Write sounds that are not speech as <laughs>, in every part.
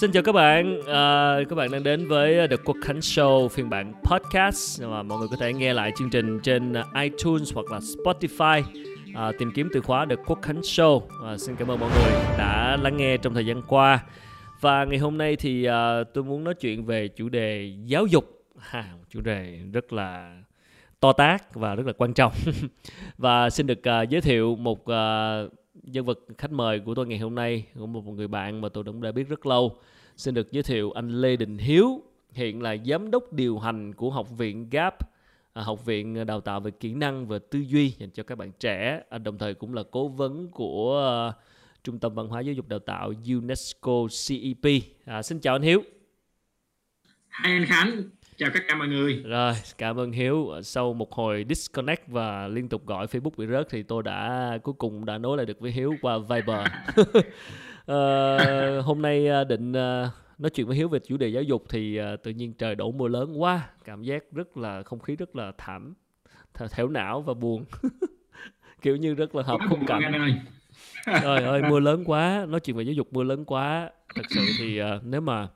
Xin chào các bạn, à, các bạn đang đến với The Quốc Khánh Show phiên bản podcast. Mà mọi người có thể nghe lại chương trình trên iTunes hoặc là Spotify. À, tìm kiếm từ khóa The Quốc Khánh Show. À, xin cảm ơn mọi người đã lắng nghe trong thời gian qua. Và ngày hôm nay thì à, tôi muốn nói chuyện về chủ đề giáo dục, ha, chủ đề rất là to tác và rất là quan trọng. <laughs> Và xin được uh, giới thiệu một uh, nhân vật khách mời của tôi ngày hôm nay cũng một người bạn mà tôi cũng đã biết rất lâu xin được giới thiệu anh Lê Đình Hiếu hiện là giám đốc điều hành của học viện GAP à, học viện đào tạo về kỹ năng và tư duy dành cho các bạn trẻ à, đồng thời cũng là cố vấn của uh, trung tâm văn hóa giáo dục đào tạo UNESCO CEP à, xin chào anh Hiếu. Hai anh Khánh chào tất cả mọi người. Rồi cảm ơn hiếu. Sau một hồi disconnect và liên tục gọi facebook bị rớt thì tôi đã cuối cùng đã nối lại được với hiếu qua viber. Uh, <laughs> hôm nay ờ, định uh, nói chuyện với hiếu về chủ đề giáo dục thì uh, tự nhiên trời đổ mưa lớn quá. Cảm giác rất là không khí rất là thảm thẻo não và buồn. <laughs> Kiểu như rất là hợp khung cảnh. trời ơi mưa lớn quá. Nói chuyện về giáo dục mưa lớn quá. Thật sự thì uh, nếu mà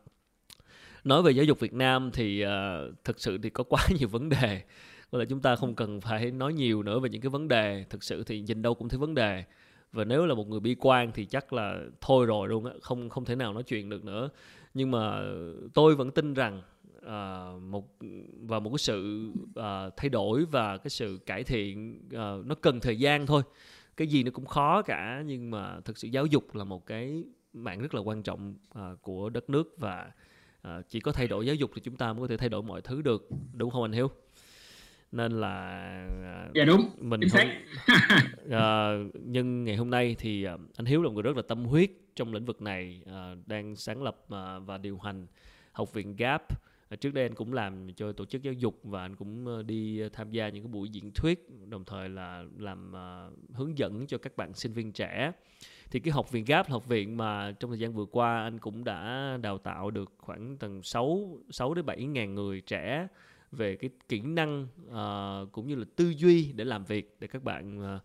nói về giáo dục Việt Nam thì uh, thực sự thì có quá <laughs> nhiều vấn đề. Có là chúng ta không cần phải nói nhiều nữa về những cái vấn đề. Thực sự thì nhìn đâu cũng thấy vấn đề. Và nếu là một người bi quan thì chắc là thôi rồi luôn á không không thể nào nói chuyện được nữa. Nhưng mà tôi vẫn tin rằng uh, một và một cái sự uh, thay đổi và cái sự cải thiện uh, nó cần thời gian thôi. Cái gì nó cũng khó cả nhưng mà thực sự giáo dục là một cái mạng rất là quan trọng uh, của đất nước và à, chỉ có thay đổi giáo dục thì chúng ta mới có thể thay đổi mọi thứ được đúng không anh hiếu? Nên là à, dạ đúng. mình không à, <laughs> nhưng ngày hôm nay thì à, anh hiếu là một người rất là tâm huyết trong lĩnh vực này à, đang sáng lập à, và điều hành học viện gap. À, trước đây anh cũng làm cho tổ chức giáo dục và anh cũng đi tham gia những cái buổi diễn thuyết đồng thời là làm uh, hướng dẫn cho các bạn sinh viên trẻ thì cái học viện GAP là học viện mà trong thời gian vừa qua anh cũng đã đào tạo được khoảng tầng 6 6 đến 7 ngàn người trẻ về cái kỹ năng uh, cũng như là tư duy để làm việc để các bạn uh,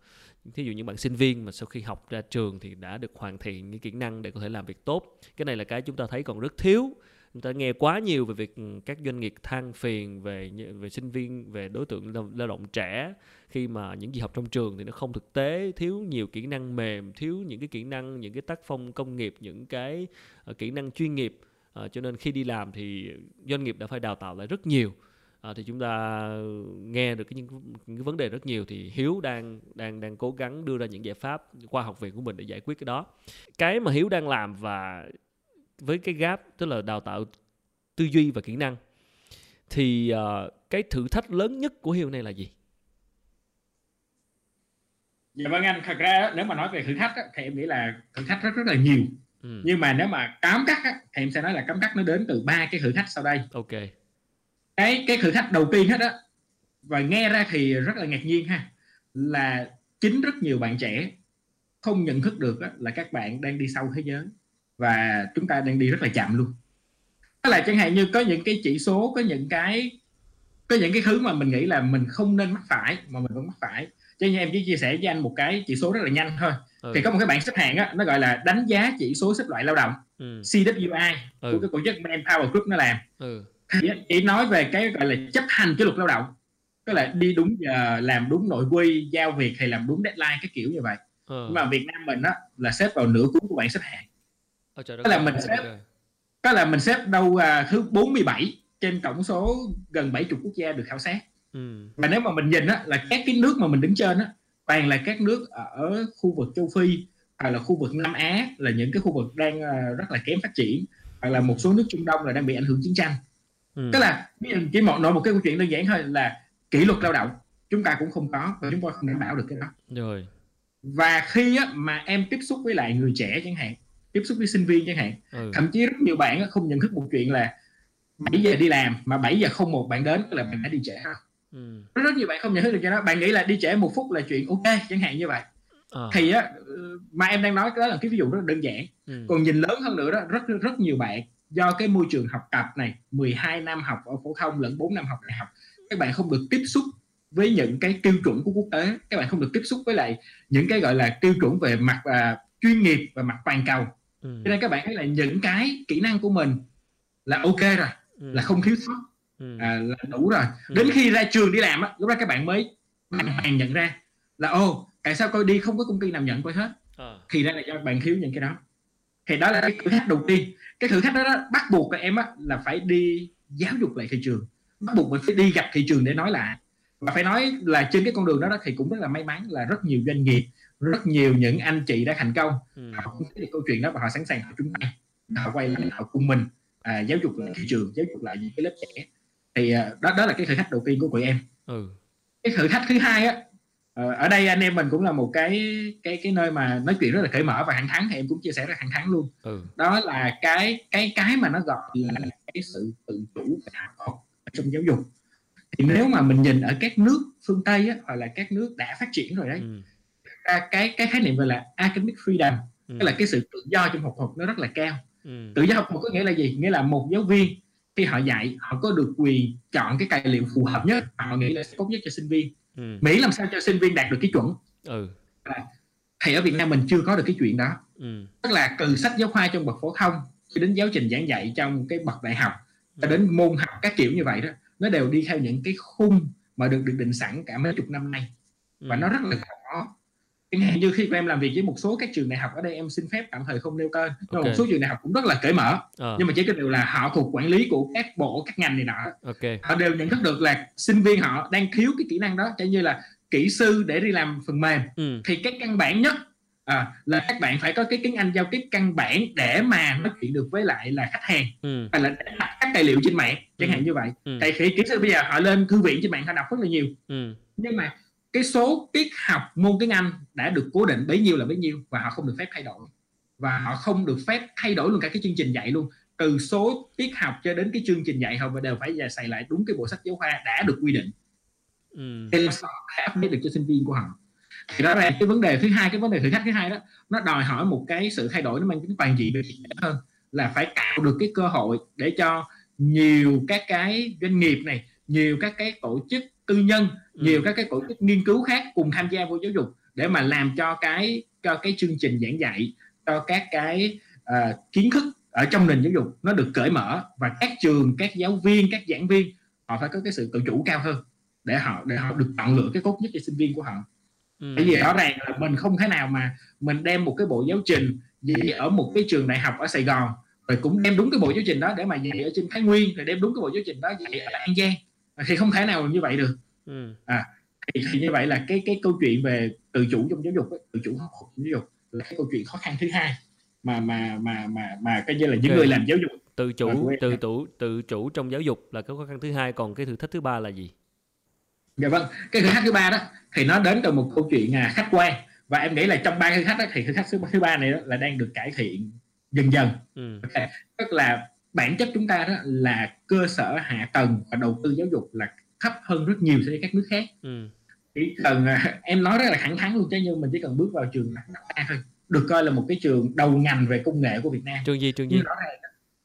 thí dụ những bạn sinh viên mà sau khi học ra trường thì đã được hoàn thiện những kỹ năng để có thể làm việc tốt. Cái này là cái chúng ta thấy còn rất thiếu chúng ta nghe quá nhiều về việc ừ, các doanh nghiệp than phiền về về sinh viên về đối tượng lao động trẻ khi mà những gì học trong trường thì nó không thực tế thiếu nhiều kỹ năng mềm thiếu những cái kỹ năng những cái tác phong công nghiệp những cái uh, kỹ năng chuyên nghiệp. Uh, cho nên khi đi làm thì doanh nghiệp đã phải đào tạo lại rất nhiều. À, thì chúng ta nghe được cái những, những cái vấn đề rất nhiều thì hiếu đang đang đang cố gắng đưa ra những giải pháp qua học viện của mình để giải quyết cái đó. Cái mà hiếu đang làm và với cái gap tức là đào tạo tư duy và kỹ năng thì uh, cái thử thách lớn nhất của hiếu này là gì? Dạ vâng anh thật ra nếu mà nói về thử thách thì em nghĩ là thử thách rất rất là nhiều. Ừ. nhưng mà nếu mà cám cắt thì em sẽ nói là cám cắt nó đến từ ba cái thử thách sau đây. Ok. Cái cái thử thách đầu tiên hết á và nghe ra thì rất là ngạc nhiên ha là chính rất nhiều bạn trẻ không nhận thức được á, là các bạn đang đi sau thế giới và chúng ta đang đi rất là chậm luôn đó là chẳng hạn như có những cái chỉ số có những cái có những cái thứ mà mình nghĩ là mình không nên mắc phải mà mình vẫn mắc phải cho nên em chỉ chia sẻ với anh một cái chỉ số rất là nhanh thôi ừ. thì có một cái bảng xếp hạng á nó gọi là đánh giá chỉ số xếp loại lao động ừ. CWI ừ. của cái tổ chức Manpower Group nó làm ừ. thì chỉ nói về cái gọi là chấp hành cái luật lao động tức là đi đúng giờ làm đúng nội quy giao việc hay làm đúng deadline cái kiểu như vậy ừ. nhưng mà Việt Nam mình á là xếp vào nửa cuối của bảng xếp hạng Ôi, trời đó là mình xếp đó là mình xếp đâu à, thứ 47 trên tổng số gần 70 quốc gia được khảo sát. Ừ. và nếu mà mình nhìn á là các cái nước mà mình đứng trên á toàn là các nước ở khu vực châu Phi hoặc là khu vực Nam Á là những cái khu vực đang à, rất là kém phát triển hoặc là một số nước Trung Đông là đang bị ảnh hưởng chiến tranh. Ừ. tức là chỉ một nói một cái câu chuyện đơn giản thôi là kỷ luật lao động chúng ta cũng không có và chúng ta không đảm bảo được cái đó. Rồi. Và khi á, mà em tiếp xúc với lại người trẻ chẳng hạn tiếp xúc với sinh viên chẳng hạn ừ. thậm chí rất nhiều bạn không nhận thức một chuyện là 7 giờ đi làm mà 7 giờ không một bạn đến là bạn đã đi trễ ha ừ. rất, nhiều bạn không nhận thức được cho nó bạn nghĩ là đi trễ một phút là chuyện ok chẳng hạn như vậy à. thì á mà em đang nói cái đó là cái ví dụ rất là đơn giản ừ. còn nhìn lớn hơn nữa đó rất rất nhiều bạn do cái môi trường học tập này 12 năm học ở phổ thông lẫn 4 năm học đại học các bạn không được tiếp xúc với những cái tiêu chuẩn của quốc tế các bạn không được tiếp xúc với lại những cái gọi là tiêu chuẩn về mặt uh, chuyên nghiệp và mặt toàn cầu ừ. cho nên các bạn thấy là những cái kỹ năng của mình là ok rồi ừ. là không thiếu sót ừ. à, là đủ rồi ừ. đến khi ra trường đi làm á lúc đó các bạn mới bạn hàng nhận ra là ô tại sao tôi đi không có công ty nào nhận tôi hết à. thì ra là do bạn thiếu những cái đó thì đó là cái thử thách đầu tiên cái thử thách đó, đó bắt buộc các em á là phải đi giáo dục lại thị trường bắt buộc mình phải đi gặp thị trường để nói lại và phải nói là trên cái con đường đó, đó thì cũng rất là may mắn là rất nhiều doanh nghiệp rất nhiều những anh chị đã thành công ừ. họ cũng thấy được câu chuyện đó và họ sẵn sàng họ chúng ta họ quay lại họ cùng mình à, giáo dục lại thị trường giáo dục lại những cái lớp trẻ thì à, đó đó là cái thử thách đầu tiên của tụi em ừ. cái thử thách thứ hai á ờ, ở đây anh em mình cũng là một cái cái cái nơi mà nói chuyện rất là cởi mở và thẳng thắn thì em cũng chia sẻ rất thẳng thắn luôn ừ. đó là cái cái cái mà nó gọi là cái sự tự chủ trong giáo dục thì nếu mà mình nhìn ở các nước phương tây á, hoặc là các nước đã phát triển rồi đấy ừ. Cái cái khái niệm gọi là academic freedom ừ. tức là cái sự tự do trong học thuật nó rất là cao ừ. tự do học thuật có nghĩa là gì nghĩa là một giáo viên khi họ dạy họ có được quyền chọn cái tài liệu phù hợp nhất họ nghĩ là tốt nhất cho sinh viên ừ. mỹ làm sao cho sinh viên đạt được cái chuẩn ừ. à, thì ở việt nam mình chưa có được cái chuyện đó ừ. tức là từ sách giáo khoa trong bậc phổ thông cho đến giáo trình giảng dạy trong cái bậc đại học cho đến môn học các kiểu như vậy đó nó đều đi theo những cái khung mà được được định sẵn cả mấy chục năm nay và ừ. nó rất là khó chẳng hạn như khi em làm việc với một số các trường đại học ở đây em xin phép tạm thời không nêu tên nhưng okay. một số trường đại học cũng rất là cởi mở à. nhưng mà chỉ có điều là họ thuộc quản lý của các bộ các ngành này nọ okay. họ đều nhận thức được là sinh viên họ đang thiếu cái kỹ năng đó chẳng như là kỹ sư để đi làm phần mềm ừ. thì cái căn bản nhất à, là các bạn phải có cái tiếng Anh giao tiếp căn bản để mà nói chuyện được với lại là khách hàng ừ. hay là đặt các tài liệu trên mạng chẳng ừ. hạn như vậy ừ. tại khi kỹ sư bây giờ họ lên thư viện trên mạng họ đọc rất là nhiều ừ. nhưng mà cái số tiết học môn tiếng Anh đã được cố định bấy nhiêu là bấy nhiêu và họ không được phép thay đổi. Và họ không được phép thay đổi luôn cả cái chương trình dạy luôn. Từ số tiết học cho đến cái chương trình dạy họ đều phải xài lại đúng cái bộ sách giáo khoa đã được quy định. Ừ. thì làm sao áp được cho sinh viên của họ. Thì đó là cái vấn đề thứ hai cái vấn đề thử thách thứ hai đó nó đòi hỏi một cái sự thay đổi nó mang tính toàn diện hơn là phải tạo được cái cơ hội để cho nhiều các cái doanh nghiệp này nhiều các cái tổ chức tư nhân ừ. nhiều các cái tổ chức nghiên cứu khác cùng tham gia vô giáo dục để mà làm cho cái cho cái chương trình giảng dạy cho các cái uh, kiến thức ở trong nền giáo dục nó được cởi mở và các trường các giáo viên các giảng viên họ phải có cái sự tự chủ cao hơn để họ để họ được chọn lựa cái tốt nhất cho sinh viên của họ ừ. bởi vì rõ ràng là mình không thể nào mà mình đem một cái bộ giáo trình gì ở một cái trường đại học ở Sài Gòn rồi cũng đem đúng cái bộ giáo trình đó để mà dạy ở trên Thái Nguyên rồi đem đúng cái bộ giáo trình đó dạy ở An Giang thì không thể nào như vậy được ừ. à thì, thì như vậy là cái cái câu chuyện về tự chủ trong giáo dục tự chủ học trong giáo dục là cái câu chuyện khó khăn thứ hai mà mà mà mà mà coi như là những okay. người làm giáo dục tự chủ tự chủ tự chủ trong giáo dục là cái khó khăn thứ hai còn cái thử thách thứ ba là gì dạ vâng cái thử thách thứ ba đó thì nó đến từ một câu chuyện à, khách quan và em nghĩ là trong ba thử thách đó, thì thử thách thứ ba này đó là đang được cải thiện dần dần ừ. okay. tức là bản chất chúng ta đó là cơ sở hạ tầng và đầu tư giáo dục là thấp hơn rất nhiều so với các nước khác. Ừ. chỉ cần à, em nói rất là thẳng thắn luôn chứ nhưng mình chỉ cần bước vào trường đại thôi được coi là một cái trường đầu ngành về công nghệ của Việt Nam. Trường gì trường gì?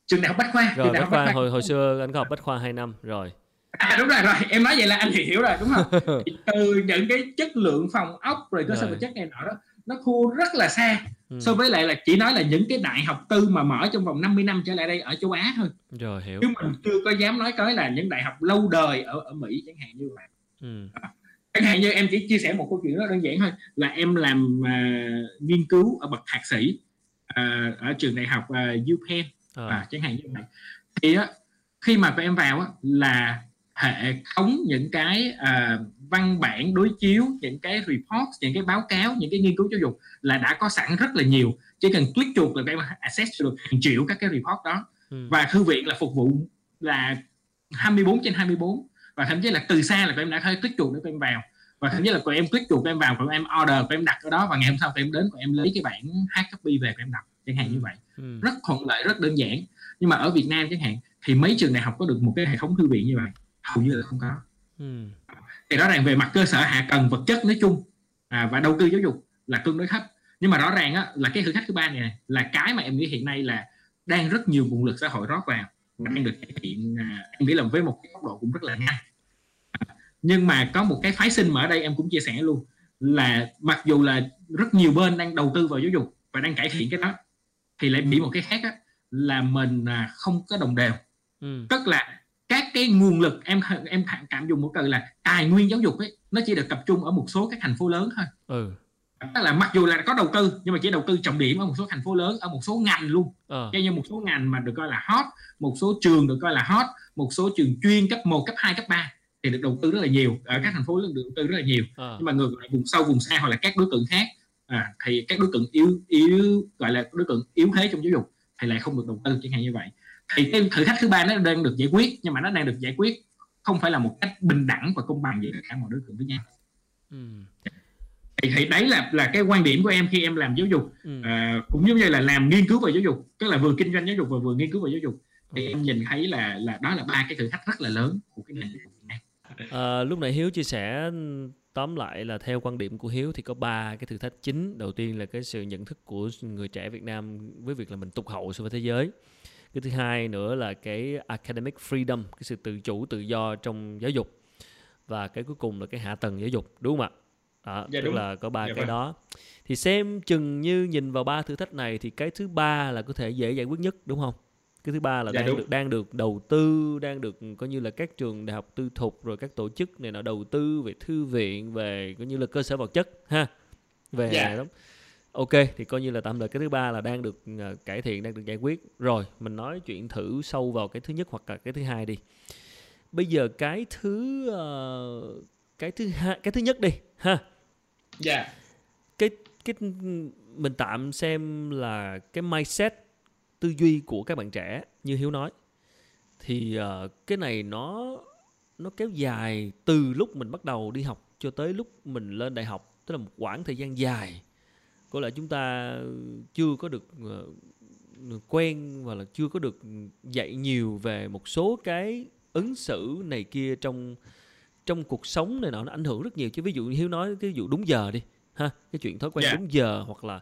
trường đại học bách khoa rồi bách khoa. hồi hồi xưa anh có học bách khoa 2 năm rồi. À đúng rồi rồi em nói vậy là anh hiểu rồi đúng không? <laughs> Từ những cái chất lượng phòng ốc rồi cơ sở vật chất này nọ đó nó thua rất là xa ừ. so với lại là chỉ nói là những cái đại học tư mà mở trong vòng 50 năm trở lại đây ở châu Á thôi rồi hiểu chứ mình chưa có dám nói tới là những đại học lâu đời ở ở Mỹ chẳng hạn như vậy ừ. chẳng hạn như em chỉ chia sẻ một câu chuyện rất đơn giản thôi là em làm uh, nghiên cứu ở bậc thạc sĩ uh, ở trường đại học uh, UPenn à. à, chẳng hạn như vậy thì á khi mà em vào á, là hệ thống những cái uh, văn bản đối chiếu những cái report những cái báo cáo những cái nghiên cứu giáo dục là đã có sẵn rất là nhiều. Chỉ cần click chuột là các em access được hàng triệu các cái report đó. Ừ. và thư viện là phục vụ là 24 trên 24 và thậm chí là từ xa là các em đã thấy click chuột để các em vào. Và thậm chí là các em click chuột các em vào các em order các em đặt ở đó. Và ngày hôm sau các em đến các em lấy cái bản hard copy về các em đọc. Chẳng hạn như vậy. Ừ. rất thuận lợi rất đơn giản. Nhưng mà ở Việt Nam chẳng hạn thì mấy trường đại học có được một cái hệ thống thư viện như vậy? Hầu như là không có. Ừ. thì rõ ràng về mặt cơ sở hạ tầng vật chất nói chung à, và đầu tư giáo dục là tương đối thấp. Nhưng mà rõ ràng á, là cái thử thách thứ ba này, là cái mà em nghĩ hiện nay là đang rất nhiều nguồn lực xã hội rót vào và đang được cải thiện à, em nghĩ là với một cái tốc độ cũng rất là nhanh. À, nhưng mà có một cái phái sinh mà ở đây em cũng chia sẻ luôn là mặc dù là rất nhiều bên đang đầu tư vào giáo dục và đang cải thiện cái đó thì lại bị một cái khác á, là mình à, không có đồng đều. Ừ. tức là các cái nguồn lực em em cảm dùng một từ là tài nguyên giáo dục ấy nó chỉ được tập trung ở một số các thành phố lớn thôi ừ. tức là mặc dù là có đầu tư nhưng mà chỉ đầu tư trọng điểm ở một số thành phố lớn ở một số ngành luôn ờ. như một số ngành mà được coi là hot một số trường được coi là hot một số trường chuyên cấp 1, cấp 2, cấp 3 thì được đầu tư rất là nhiều ở các thành phố lớn được đầu tư rất là nhiều à. nhưng mà người vùng sâu vùng xa hoặc là các đối tượng khác à, thì các đối tượng yếu yếu gọi là đối tượng yếu thế trong giáo dục thì lại không được đầu tư chẳng hạn như vậy thì cái thử thách thứ ba nó đang được giải quyết nhưng mà nó đang được giải quyết không phải là một cách bình đẳng và công bằng với cả mọi đối tượng với nhau ừ. thì, thì đấy là là cái quan điểm của em khi em làm giáo dục ừ. à, cũng giống như là làm nghiên cứu về giáo dục tức là vừa kinh doanh giáo dục và vừa nghiên cứu về giáo dục thì ừ. em nhìn thấy là là đó là ba cái thử thách rất là lớn của cái nền giáo Việt Nam à, lúc nãy Hiếu chia sẻ tóm lại là theo quan điểm của Hiếu thì có ba cái thử thách chính đầu tiên là cái sự nhận thức của người trẻ Việt Nam với việc là mình tụt hậu so với thế giới cái thứ hai nữa là cái academic freedom cái sự tự chủ tự do trong giáo dục và cái cuối cùng là cái hạ tầng giáo dục đúng không ạ đó, dạ, tức đúng. là có ba dạ, cái vâng. đó thì xem chừng như nhìn vào ba thử thách này thì cái thứ ba là có thể dễ giải quyết nhất đúng không cái thứ ba là dạ, đang đúng. được đang được đầu tư đang được coi như là các trường đại học tư thục rồi các tổ chức này nó đầu tư về thư viện về coi như là cơ sở vật chất ha về dạ. đó ok thì coi như là tạm thời cái thứ ba là đang được uh, cải thiện đang được giải quyết. Rồi mình nói chuyện thử sâu vào cái thứ nhất hoặc là cái thứ hai đi. Bây giờ cái thứ uh, cái thứ hai cái thứ nhất đi ha. Dạ. Yeah. cái cái mình tạm xem là cái mindset tư duy của các bạn trẻ như hiếu nói. Thì uh, cái này nó nó kéo dài từ lúc mình bắt đầu đi học cho tới lúc mình lên đại học tức là một quãng thời gian dài có lẽ chúng ta chưa có được uh, quen và là chưa có được dạy nhiều về một số cái ứng xử này kia trong trong cuộc sống này nọ nó ảnh hưởng rất nhiều chứ ví dụ như hiếu nói cái vụ đúng giờ đi ha cái chuyện thói quen yeah. Dạ. đúng giờ hoặc là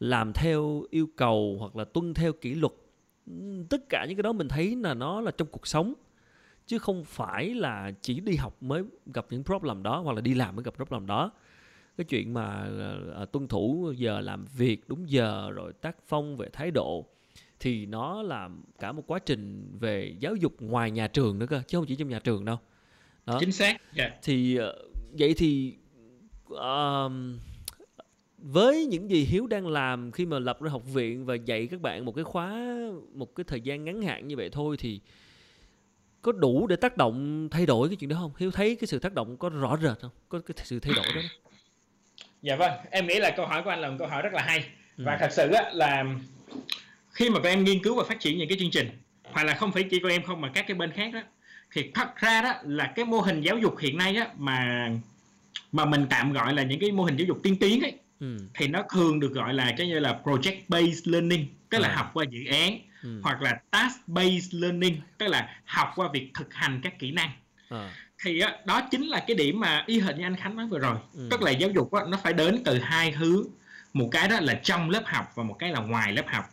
làm theo yêu cầu hoặc là tuân theo kỷ luật tất cả những cái đó mình thấy là nó là trong cuộc sống chứ không phải là chỉ đi học mới gặp những problem đó hoặc là đi làm mới gặp problem đó cái chuyện mà uh, tuân thủ giờ làm việc đúng giờ rồi tác phong về thái độ thì nó là cả một quá trình về giáo dục ngoài nhà trường nữa cơ chứ không chỉ trong nhà trường đâu đó chính xác yeah. Dạ. thì uh, vậy thì uh, với những gì hiếu đang làm khi mà lập ra học viện và dạy các bạn một cái khóa một cái thời gian ngắn hạn như vậy thôi thì có đủ để tác động thay đổi cái chuyện đó không hiếu thấy cái sự tác động có rõ rệt không có cái sự thay đổi đó dạ vâng em nghĩ là câu hỏi của anh là một câu hỏi rất là hay ừ. và thật sự á, là khi mà các em nghiên cứu và phát triển những cái chương trình hoặc là không phải chỉ của em không mà các cái bên khác đó thì thật ra đó là cái mô hình giáo dục hiện nay á, mà mà mình tạm gọi là những cái mô hình giáo dục tiên tiến ấy ừ. thì nó thường được gọi là cái như là project based learning tức là à. học qua dự án ừ. hoặc là task based learning tức là học qua việc thực hành các kỹ năng à thì á, đó chính là cái điểm mà y hệt như anh Khánh nói vừa rồi ừ. tức là giáo dục á, nó phải đến từ hai hướng một cái đó là trong lớp học và một cái là ngoài lớp học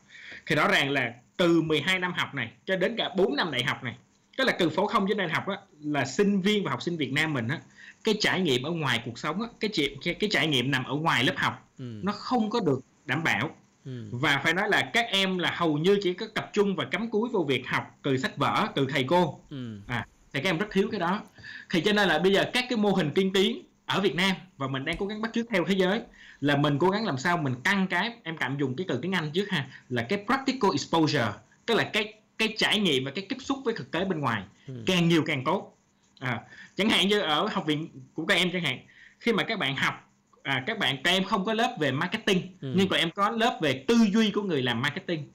thì rõ ràng là từ 12 năm học này cho đến cả 4 năm đại học này tức là từ phổ thông đến đại học á, là sinh viên và học sinh Việt Nam mình á, cái trải nghiệm ở ngoài cuộc sống á, cái, cái cái trải nghiệm nằm ở ngoài lớp học ừ. nó không có được đảm bảo ừ. và phải nói là các em là hầu như chỉ có tập trung và cắm cúi vào việc học từ sách vở từ thầy cô ừ. à thì các em rất thiếu cái đó thì cho nên là bây giờ các cái mô hình tiên tiến ở Việt Nam và mình đang cố gắng bắt chước theo thế giới là mình cố gắng làm sao mình tăng cái em tạm dùng cái từ tiếng Anh trước ha là cái practical exposure tức là cái cái trải nghiệm và cái tiếp xúc với thực tế bên ngoài ừ. càng nhiều càng tốt à, chẳng hạn như ở học viện của các em chẳng hạn khi mà các bạn học à, các bạn các em không có lớp về marketing ừ. nhưng còn em có lớp về tư duy của người làm marketing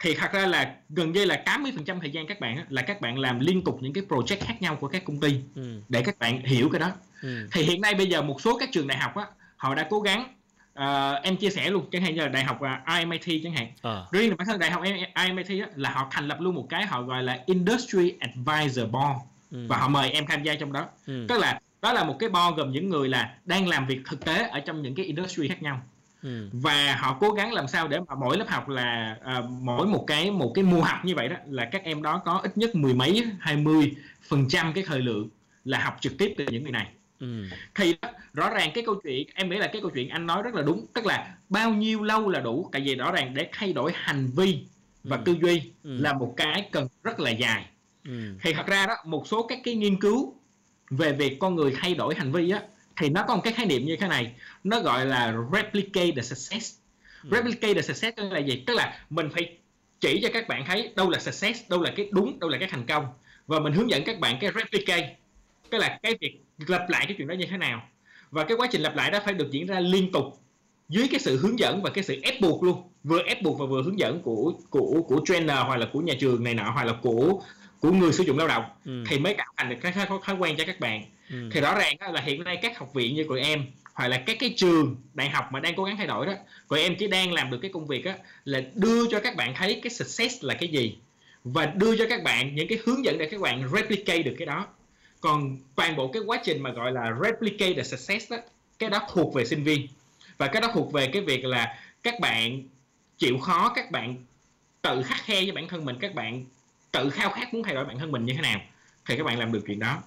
thì thật ra là gần như là 80% thời gian các bạn là các bạn làm liên tục những cái project khác nhau của các công ty ừ. để các bạn hiểu cái đó ừ. thì hiện nay bây giờ một số các trường đại học á họ đã cố gắng uh, em chia sẻ luôn chẳng hạn như là đại học uh, IMIT chẳng hạn à. riêng là bản thân đại học IMIT á, là họ thành lập luôn một cái họ gọi là Industry Advisor Board ừ. và họ mời em tham gia trong đó ừ. tức là đó là một cái board gồm những người là đang làm việc thực tế ở trong những cái industry khác nhau Ừ. và họ cố gắng làm sao để mà mỗi lớp học là à, mỗi một cái một cái mùa học như vậy đó là các em đó có ít nhất mười mấy hai mươi phần trăm cái thời lượng là học trực tiếp từ những người này ừ. thì rõ ràng cái câu chuyện em nghĩ là cái câu chuyện anh nói rất là đúng tức là bao nhiêu lâu là đủ tại vì rõ ràng để thay đổi hành vi và ừ. tư duy ừ. là một cái cần rất là dài ừ. thì thật ra đó một số các cái nghiên cứu về việc con người thay đổi hành vi á thì nó có một cái khái niệm như thế này nó gọi là replicate the success. Ừ. replicate the success là gì? Tức là mình phải chỉ cho các bạn thấy đâu là success đâu là cái đúng đâu là cái thành công. Và mình hướng dẫn các bạn cái replicate tức là cái việc lặp lại cái chuyện đó như thế nào. Và cái quá trình lặp lại đó phải được diễn ra liên tục dưới cái sự hướng dẫn và cái sự ép buộc luôn. Vừa ép buộc và vừa hướng dẫn của của của trainer hoặc là của nhà trường này nọ hoặc là của của người sử dụng lao động ừ. thì mới tạo thành được cái thói, quen cho các bạn ừ. thì rõ ràng là hiện nay các học viện như của em hoặc là các cái trường đại học mà đang cố gắng thay đổi đó của em chỉ đang làm được cái công việc đó là đưa cho các bạn thấy cái success là cái gì và đưa cho các bạn những cái hướng dẫn để các bạn replicate được cái đó còn toàn bộ cái quá trình mà gọi là replicate the success đó cái đó thuộc về sinh viên và cái đó thuộc về cái việc là các bạn chịu khó các bạn tự khắc khe với bản thân mình các bạn tự khao khát muốn thay đổi bản thân mình như thế nào thì các bạn làm được chuyện đó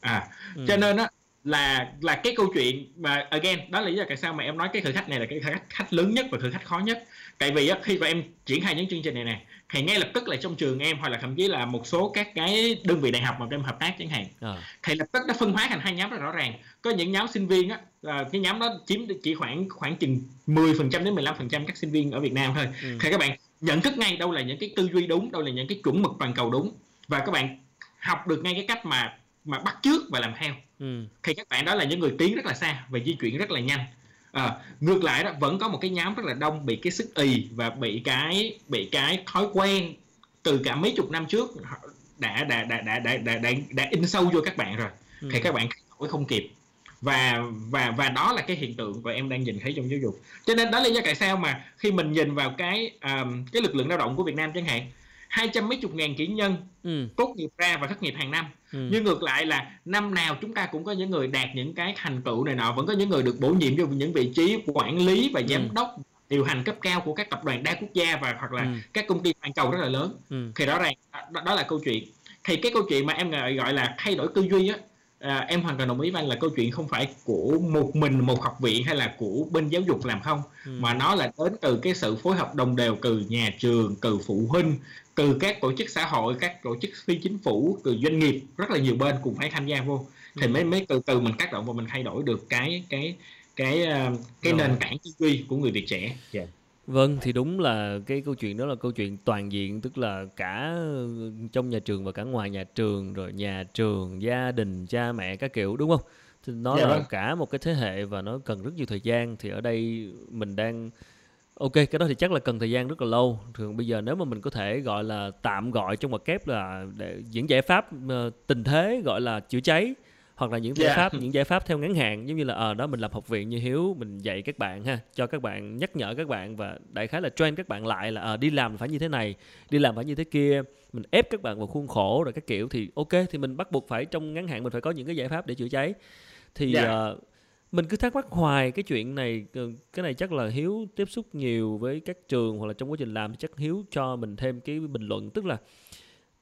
à ừ. cho nên á là là cái câu chuyện mà again đó là lý do tại sao mà em nói cái thử thách này là cái thử thách, khách lớn nhất và thử thách khó nhất tại vì á, khi mà em triển khai những chương trình này nè thì ngay lập tức là trong trường em hoặc là thậm chí là một số các cái đơn vị đại học mà em hợp tác chẳng hạn à. thì lập tức nó phân hóa thành hai nhóm rất rõ ràng có những nhóm sinh viên á cái nhóm đó chiếm chỉ khoảng khoảng chừng 10% đến 15% các sinh viên ở Việt Nam thôi ừ. thì các bạn nhận thức ngay đâu là những cái tư duy đúng đâu là những cái chuẩn mực toàn cầu đúng. Và các bạn học được ngay cái cách mà mà bắt trước và làm theo. Ừ. thì các bạn đó là những người tiến rất là xa và di chuyển rất là nhanh. À, ngược lại đó vẫn có một cái nhóm rất là đông bị cái sức ì và bị cái bị cái thói quen từ cả mấy chục năm trước đã đã đã đã đã đã, đã, đã in sâu vô các bạn rồi. Ừ. thì các bạn không kịp và và và đó là cái hiện tượng của em đang nhìn thấy trong giáo dục cho nên đó là lý do tại sao mà khi mình nhìn vào cái um, cái lực lượng lao động của Việt Nam chẳng hạn hai trăm mấy chục ngàn kỹ nhân ừ. tốt nghiệp ra và thất nghiệp hàng năm ừ. nhưng ngược lại là năm nào chúng ta cũng có những người đạt những cái thành tựu này nọ vẫn có những người được bổ nhiệm vào những vị trí quản lý và giám ừ. đốc điều hành cấp cao của các tập đoàn đa quốc gia và hoặc là ừ. các công ty toàn cầu rất là lớn ừ. thì rõ ràng đó, đó là câu chuyện thì cái câu chuyện mà em gọi là thay đổi tư duy á à, em hoàn toàn đồng ý với anh là câu chuyện không phải của một mình một học viện hay là của bên giáo dục làm không ừ. mà nó là đến từ cái sự phối hợp đồng đều từ nhà trường từ phụ huynh từ các tổ chức xã hội các tổ chức phi chính phủ từ doanh nghiệp rất là nhiều bên cùng phải tham gia vô thì ừ. mới mới từ từ mình tác động và mình thay đổi được cái cái cái cái, cái nền tảng tư duy của người Việt trẻ. Yeah. Vâng thì đúng là cái câu chuyện đó là câu chuyện toàn diện tức là cả trong nhà trường và cả ngoài nhà trường rồi nhà trường, gia đình, cha mẹ các kiểu đúng không? Thì nó dạ là vâng. cả một cái thế hệ và nó cần rất nhiều thời gian thì ở đây mình đang Ok, cái đó thì chắc là cần thời gian rất là lâu. Thường bây giờ nếu mà mình có thể gọi là tạm gọi trong ngoặc kép là để những giải pháp uh, tình thế gọi là chữa cháy hoặc là những giải yeah. pháp <laughs> những giải pháp theo ngắn hạn giống như là ở ờ, đó mình làm học viện như hiếu mình dạy các bạn ha cho các bạn nhắc nhở các bạn và đại khái là train các bạn lại là à, đi làm phải như thế này đi làm phải như thế kia mình ép các bạn vào khuôn khổ rồi các kiểu thì ok thì mình bắt buộc phải trong ngắn hạn mình phải có những cái giải pháp để chữa cháy thì yeah. uh, mình cứ thắc mắc hoài cái chuyện này cái này chắc là hiếu tiếp xúc nhiều với các trường hoặc là trong quá trình làm chắc hiếu cho mình thêm cái bình luận tức là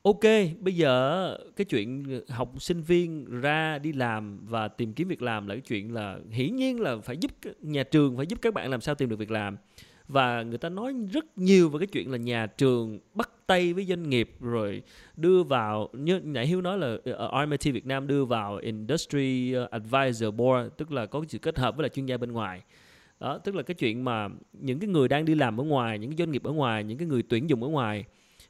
ok, bây giờ cái chuyện học sinh viên ra đi làm và tìm kiếm việc làm là cái chuyện là hiển nhiên là phải giúp nhà trường, phải giúp các bạn làm sao tìm được việc làm. Và người ta nói rất nhiều về cái chuyện là nhà trường bắt tay với doanh nghiệp rồi đưa vào, như nãy hiếu nói là ờ, ở RMIT Việt Nam đưa vào Industry Advisor Board, tức là có sự kết hợp với là chuyên gia bên ngoài. Đó, tức là cái chuyện mà những cái người đang đi làm ở ngoài, những cái doanh nghiệp ở ngoài, những cái người tuyển dụng ở ngoài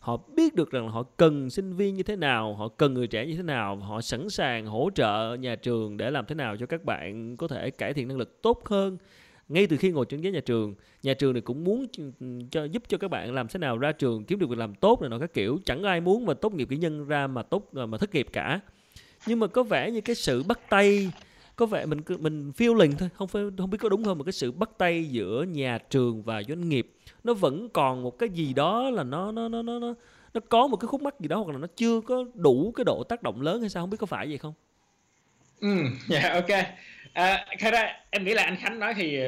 họ biết được rằng là họ cần sinh viên như thế nào, họ cần người trẻ như thế nào họ sẵn sàng hỗ trợ nhà trường để làm thế nào cho các bạn có thể cải thiện năng lực tốt hơn. Ngay từ khi ngồi trên ghế nhà trường nhà trường này cũng muốn cho, giúp cho các bạn làm thế nào ra trường, kiếm được việc làm tốt này nọ các kiểu. Chẳng ai muốn mà tốt nghiệp kỹ nhân ra mà tốt, mà thất nghiệp cả. Nhưng mà có vẻ như cái sự bắt tay có vẻ mình mình feeling thôi không phải không biết có đúng không? Mà cái sự bắt tay giữa nhà trường và doanh nghiệp nó vẫn còn một cái gì đó là nó nó nó nó nó nó có một cái khúc mắc gì đó hoặc là nó chưa có đủ cái độ tác động lớn hay sao? Không biết có phải vậy không? Ừ dạ yeah, ok. À, thật ra em nghĩ là anh khánh nói thì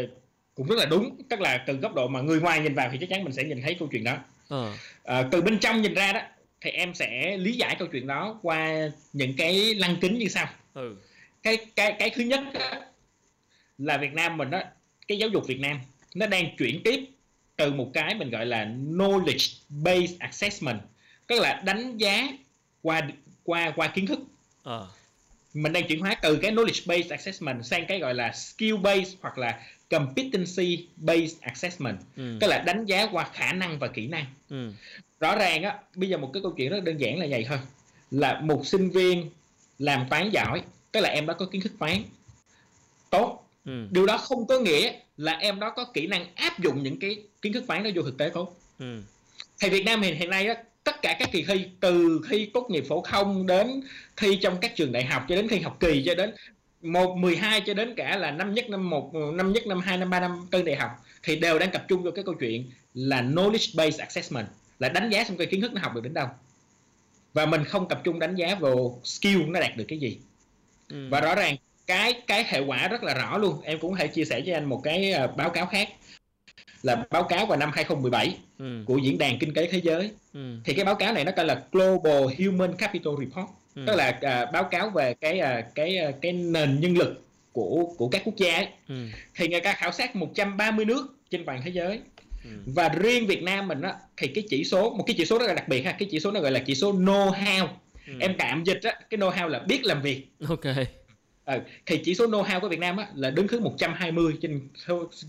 cũng rất là đúng. Tức là từ góc độ mà người ngoài nhìn vào thì chắc chắn mình sẽ nhìn thấy câu chuyện đó. Ờ. à, từ bên trong nhìn ra đó thì em sẽ lý giải câu chuyện đó qua những cái lăng kính như sau. Ừ. cái cái cái thứ nhất là Việt Nam mình đó cái giáo dục Việt Nam nó đang chuyển tiếp từ một cái mình gọi là knowledge based assessment tức là đánh giá qua qua qua kiến thức ờ mình đang chuyển hóa từ cái knowledge based assessment sang cái gọi là skill based hoặc là competency based assessment ừ. tức là đánh giá qua khả năng và kỹ năng ừ. rõ ràng á bây giờ một cái câu chuyện rất đơn giản là vậy thôi là một sinh viên làm toán giỏi tức là em đó có kiến thức toán. Tốt. Ừ. điều đó không có nghĩa là em đó có kỹ năng áp dụng những cái kiến thức toán đó vô thực tế tốt ừ. thì Việt Nam hiện hiện nay á tất cả các kỳ thi từ thi tốt nghiệp phổ thông đến thi trong các trường đại học cho đến thi học kỳ cho đến một 12 cho đến cả là năm nhất năm một năm nhất năm hai năm ba năm tư đại học thì đều đang tập trung vào cái câu chuyện là knowledge based assessment là đánh giá xem cái kiến thức nó học được đến đâu. Và mình không tập trung đánh giá vào skill nó đạt được cái gì ừ. và rõ ràng cái cái hệ quả rất là rõ luôn em cũng có thể chia sẻ cho anh một cái uh, báo cáo khác là báo cáo vào năm 2017 ừ. của diễn đàn kinh tế thế giới ừ. thì cái báo cáo này nó tên là Global Human Capital Report ừ. tức là uh, báo cáo về cái uh, cái uh, cái nền nhân lực của của các quốc gia ấy. ừ. thì người ta khảo sát 130 nước trên toàn thế giới ừ. và riêng Việt Nam mình á thì cái chỉ số một cái chỉ số rất là đặc biệt ha cái chỉ số nó gọi là chỉ số know how ừ. em tạm dịch á cái know how là biết làm việc. Ok. Ừ, thì chỉ số know how của Việt Nam á là đứng thứ 120 trên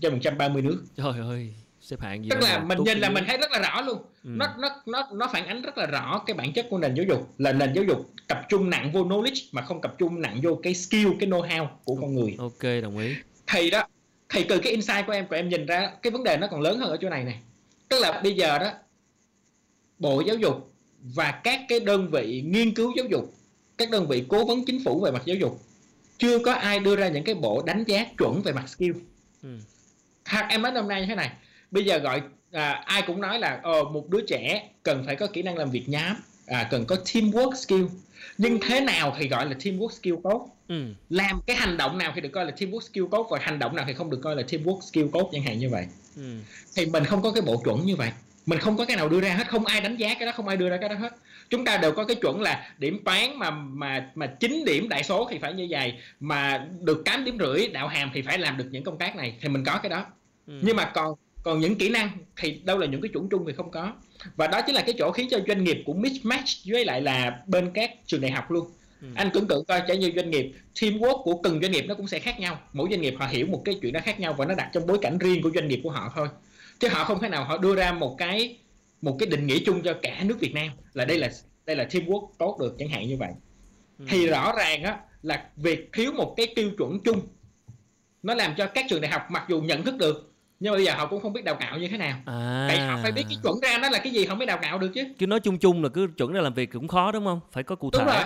trên 130 nước. Trời ơi xếp hạng gì tức là mình nhìn là mình thấy rất là rõ luôn. Ừ. nó nó nó nó phản ánh rất là rõ cái bản chất của nền giáo dục là nền giáo dục tập trung nặng vô knowledge mà không tập trung nặng vô cái skill cái know how của con người. Ok đồng ý. Thì đó thì từ cái insight của em của em nhìn ra cái vấn đề nó còn lớn hơn ở chỗ này này tức là bây giờ đó bộ giáo dục và các cái đơn vị nghiên cứu giáo dục các đơn vị cố vấn chính phủ về mặt giáo dục chưa có ai đưa ra những cái bộ đánh giá chuẩn về mặt skill ừ. hoặc em nói năm nay như thế này bây giờ gọi à, ai cũng nói là ờ, một đứa trẻ cần phải có kỹ năng làm việc nhóm à, cần có teamwork skill nhưng thế nào thì gọi là teamwork skill tốt ừ. làm cái hành động nào thì được coi là teamwork skill tốt và hành động nào thì không được coi là teamwork skill tốt chẳng hạn như vậy ừ. thì mình không có cái bộ chuẩn như vậy mình không có cái nào đưa ra hết không ai đánh giá cái đó không ai đưa ra cái đó hết. Chúng ta đều có cái chuẩn là điểm toán mà mà mà 9 điểm đại số thì phải như vậy mà được 8 điểm rưỡi đạo hàm thì phải làm được những công tác này thì mình có cái đó. Ừ. nhưng mà còn còn những kỹ năng thì đâu là những cái chuẩn chung thì không có. Và đó chính là cái chỗ khiến cho doanh nghiệp cũng mismatch với lại là bên các trường đại học luôn. Ừ. anh tưởng tượng coi chả như doanh nghiệp teamwork của từng doanh nghiệp nó cũng sẽ khác nhau. Mỗi doanh nghiệp họ hiểu một cái chuyện đó khác nhau và nó đặt trong bối cảnh riêng của doanh nghiệp của họ thôi chứ họ không thể nào họ đưa ra một cái một cái định nghĩa chung cho cả nước Việt Nam là đây là đây là teamwork tốt được chẳng hạn như vậy. Ừ. thì rõ ràng á là việc thiếu một cái tiêu chuẩn chung nó làm cho các trường đại học mặc dù nhận thức được nhưng mà bây giờ họ cũng không biết đào tạo như thế nào. À. Tại họ phải biết cái chuẩn ra nó là cái gì họ mới đào tạo được chứ. Cứ nói chung chung là cứ chuẩn ra làm việc cũng khó đúng không? Phải có cụ đúng thể. rồi.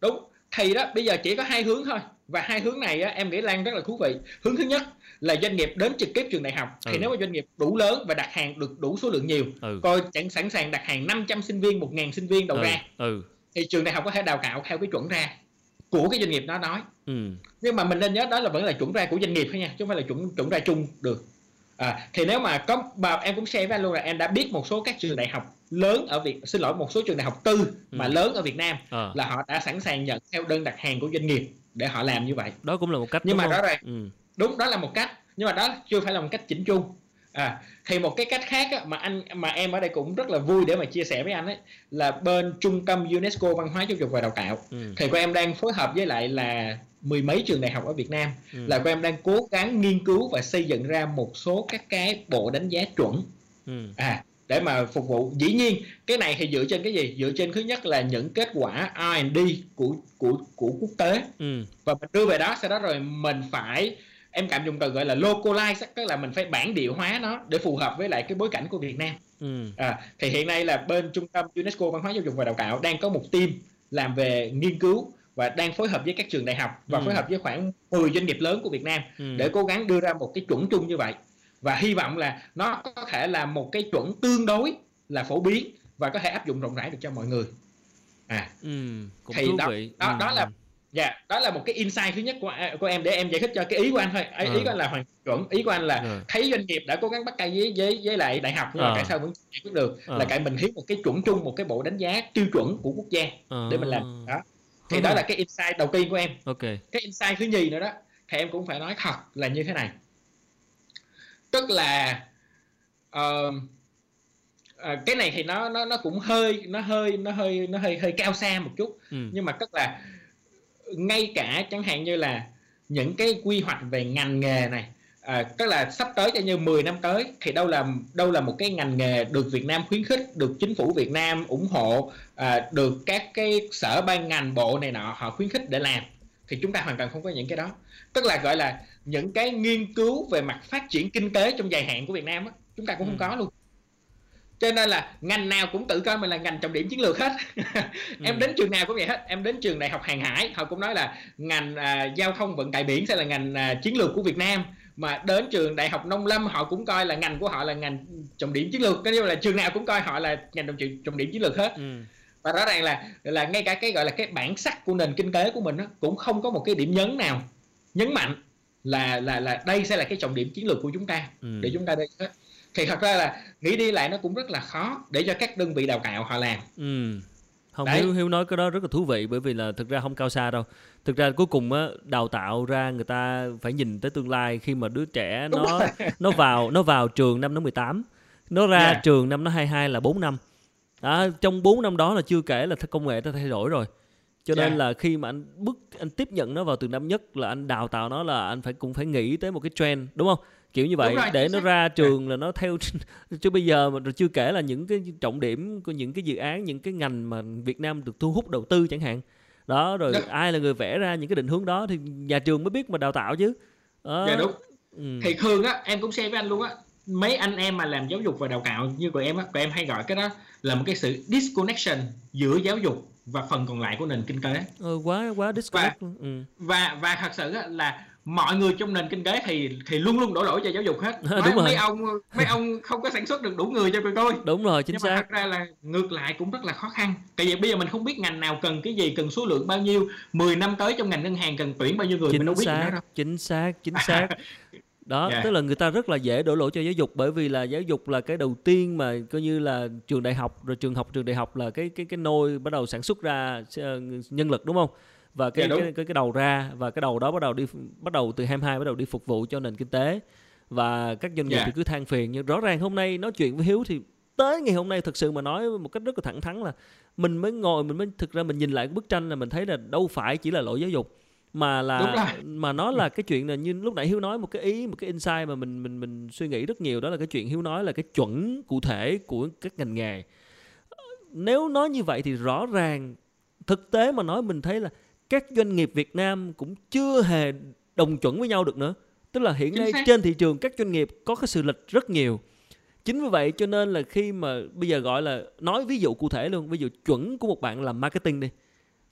Đúng. Thì đó bây giờ chỉ có hai hướng thôi và hai hướng này á, em nghĩ lan rất là thú vị. Hướng thứ nhất là doanh nghiệp đến trực tiếp trường đại học. Thì Ừ. nếu mà doanh nghiệp đủ lớn và đặt hàng được đủ số lượng nhiều ừ. coi chẳng sẵn sàng đặt hàng 500 sinh viên 1.000 sinh viên đầu ừ. ra ừ. thì trường đại học có thể đào tạo theo cái chuẩn ra của cái doanh nghiệp đó nói. Ừ. Nhưng mà mình nên nhớ đó là vẫn là chuẩn ra của doanh nghiệp thôi nha chứ không phải là chuẩn chuẩn ra chung được. À, thì nếu mà có mà em cũng share với anh luôn là em đã biết một số các trường đại học lớn ở Việt xin lỗi một số trường đại học tư mà Ừ. lớn ở Việt Nam ờ. là họ đã sẵn sàng nhận theo đơn đặt hàng của doanh nghiệp để họ làm như vậy. Đó cũng là một cách nhưng mà không? rõ ràng ừ. đúng đó là một cách nhưng mà đó chưa phải là một cách chỉnh chu. À, thì một cái cách khác á, mà anh mà em ở đây cũng rất là vui để mà chia sẻ với anh ấy là bên trung tâm UNESCO văn hóa giáo dục và đào tạo. Ừ. Thì cô em đang phối hợp với lại là mười mấy trường đại học ở Việt Nam. Ừ. là cô em đang cố gắng nghiên cứu và xây dựng ra một số các cái bộ đánh giá chuẩn. Ừ. À để mà phục vụ. Dĩ nhiên cái này thì dựa trên cái gì? Dựa trên thứ nhất là những kết quả R&D của của của quốc tế. Ừ. Và mình đưa về đó sau đó rồi mình phải em cảm dùng từ gọi là localize tức là mình phải bản địa hóa nó để phù hợp với lại cái bối cảnh của Việt Nam. Ừ. À, thì hiện nay là bên trung tâm UNESCO văn hóa giáo dục và đào tạo đang có một team làm về nghiên cứu và đang phối hợp với các trường đại học và Ừ. phối hợp với khoảng 10 doanh nghiệp lớn của Việt Nam ừ. để cố gắng đưa ra một cái chuẩn chung như vậy và hy vọng là nó có thể là một cái chuẩn tương đối là phổ biến và có thể áp dụng rộng rãi được cho mọi người à ừ cũng thì đó- vị đó- ừ. đó là- dạ đó là một cái insight thứ nhất của của em để em giải thích cho cái ý của anh thôi ý, ý Ừ. của anh là hoàn chuẩn ý của anh là Rồi. thấy doanh nghiệp đã cố gắng bắt tay với với với lại đại học nhưng mà Ờ. tại sao vẫn giải quyết được Ờ. là tại mình thiếu một cái chuẩn chung một cái bộ đánh giá tiêu chuẩn của quốc gia Ờ. để mình làm đó thì đó là cái insight đầu tiên của em ok cái insight thứ nhì nữa đó thì em cũng phải nói thật là như thế này tức là uh, uh, cái này thì nó nó nó cũng hơi nó hơi nó hơi nó hơi hơi cao xa một chút ừ. nhưng mà tức là ngay cả chẳng hạn như là những cái quy hoạch về ngành nghề này à, tức là sắp tới cho như 10 năm tới thì đâu là đâu là một cái ngành nghề được Việt Nam khuyến khích được chính phủ Việt Nam ủng hộ à, được các cái sở ban ngành bộ này nọ họ khuyến khích để làm thì chúng ta hoàn toàn không có những cái đó. Tức là gọi là những cái nghiên cứu về mặt phát triển kinh tế trong dài hạn của Việt Nam á, chúng ta cũng không ừ. có luôn. Cho nên là ngành nào cũng tự coi mình là ngành trọng điểm chiến lược hết. <laughs> Em ừ. đến trường nào cũng vậy hết. Em đến trường đại học hàng hải họ cũng nói là ngành à, giao thông vận tải biển sẽ là ngành à, chiến lược của Việt Nam. Mà đến trường đại học nông lâm họ cũng coi là ngành của họ là ngành trọng điểm chiến lược. Như là trường nào cũng coi họ là ngành trọng, trọng điểm chiến lược hết. Ừ. và rõ ràng là là ngay cả cái gọi là cái bản sắc của nền kinh tế của mình đó, cũng không có một cái điểm nhấn nào nhấn mạnh là là là đây sẽ là cái trọng điểm chiến lược của chúng ta ừ. để chúng ta đây thì thật ra là nghĩ đi lại nó cũng rất là khó để cho các đơn vị đào tạo họ làm. Ừ. không hiếu hiếu nói cái đó rất là thú vị bởi vì là thực ra không cao xa đâu. Thực ra cuối cùng á đào tạo ra người ta phải nhìn tới tương lai khi mà đứa trẻ nó nó vào nó vào trường năm nó 18 nó ra yeah. trường năm nó 22 là 4 năm đó, trong 4 năm đó là chưa kể là công nghệ ta thay đổi rồi cho nên yeah. là khi mà anh bước anh tiếp nhận nó vào từ năm nhất là anh đào tạo nó là anh phải cũng phải nghĩ tới một cái trend đúng không kiểu như vậy rồi, để nó ra trường là nó theo <laughs> chứ bây giờ mà chưa kể là những cái trọng điểm của những cái dự án những cái ngành mà Việt Nam được thu hút đầu tư chẳng hạn đó rồi đó. ai là người vẽ ra những cái định hướng đó thì nhà trường mới biết mà đào tạo chứ đó. dạ đúng ừ. thì thường á em cũng share với anh luôn á mấy anh em mà làm giáo dục và đào tạo như của em á của em hay gọi cái đó là một cái sự disconnection giữa giáo dục và phần còn lại của nền kinh tế. Ừ, quá quá disconnect và, ừ. và và thật sự là mọi người trong nền kinh tế thì thì luôn luôn đổ lỗi cho giáo dục hết. Nói, <laughs> đúng rồi. mấy ông mấy ông <laughs> không có sản xuất được đủ người cho tụi tôi. Đúng rồi chính Nhưng xác. mà thật ra là ngược lại cũng rất là khó khăn. Tại vì bây giờ mình không biết ngành nào cần cái gì cần số lượng bao nhiêu 10 năm tới trong ngành ngân hàng cần tuyển bao nhiêu người chính mình đâu biết xác, đâu. chính xác chính xác <laughs> đó yeah. Tức là người ta rất là dễ đổ lỗi cho giáo dục bởi vì là giáo dục là cái đầu tiên mà coi như là trường đại học rồi trường học trường đại học là cái cái cái nôi bắt đầu sản xuất ra ờ, nhân lực đúng không và cái, dạ, cái cái cái đầu ra và cái đầu đó bắt đầu đi bắt đầu từ 22 bắt đầu đi phục vụ cho nền kinh tế và các doanh nghiệp yeah. Thì cứ than phiền nhưng rõ ràng hôm nay nói chuyện với Hiếu thì tới ngày hôm nay thực sự mà nói một cách rất là thẳng thắn là mình mới ngồi mình mới thực ra mình nhìn lại cái bức tranh là mình thấy là đâu phải chỉ là lỗi giáo dục mà là mà nó là <laughs> cái chuyện là như lúc nãy hiếu nói một cái ý một cái insight mà mình mình mình suy nghĩ rất nhiều đó là cái chuyện hiếu nói là cái chuẩn cụ thể của các ngành nghề. Nếu nói như vậy thì rõ ràng thực tế mà nói mình thấy là các doanh nghiệp Việt Nam cũng chưa hề đồng chuẩn với nhau được nữa. Tức là hiện nay trên thị trường các doanh nghiệp có cái sự lệch rất nhiều. Chính vì vậy cho nên là khi mà bây giờ gọi là nói ví dụ cụ thể luôn ví dụ chuẩn của một bạn làm marketing đi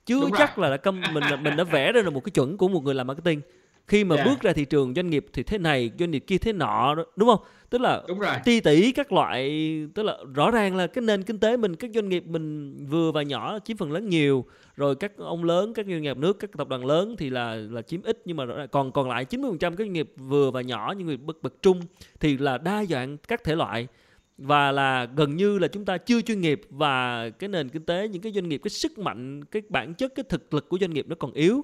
chưa Đúng chắc rồi. là đã <laughs> mình mình đã vẽ ra được một cái chuẩn của một người làm marketing khi mà yeah. bước ra thị trường doanh nghiệp thì thế này doanh nghiệp kia thế nọ đúng không tức là đúng rồi. ti tỷ các loại tức là rõ ràng là cái nền kinh tế mình các doanh nghiệp mình vừa và nhỏ chiếm phần lớn nhiều rồi các ông lớn các doanh nghiệp nước các tập đoàn lớn thì là là chiếm ít nhưng mà còn còn lại 90% các doanh nghiệp vừa và nhỏ những người bậc bậc trung thì là đa dạng các thể loại và là gần như là chúng ta chưa chuyên nghiệp và cái nền kinh tế, những cái doanh nghiệp, cái sức mạnh, cái bản chất, cái thực lực của doanh nghiệp nó còn yếu.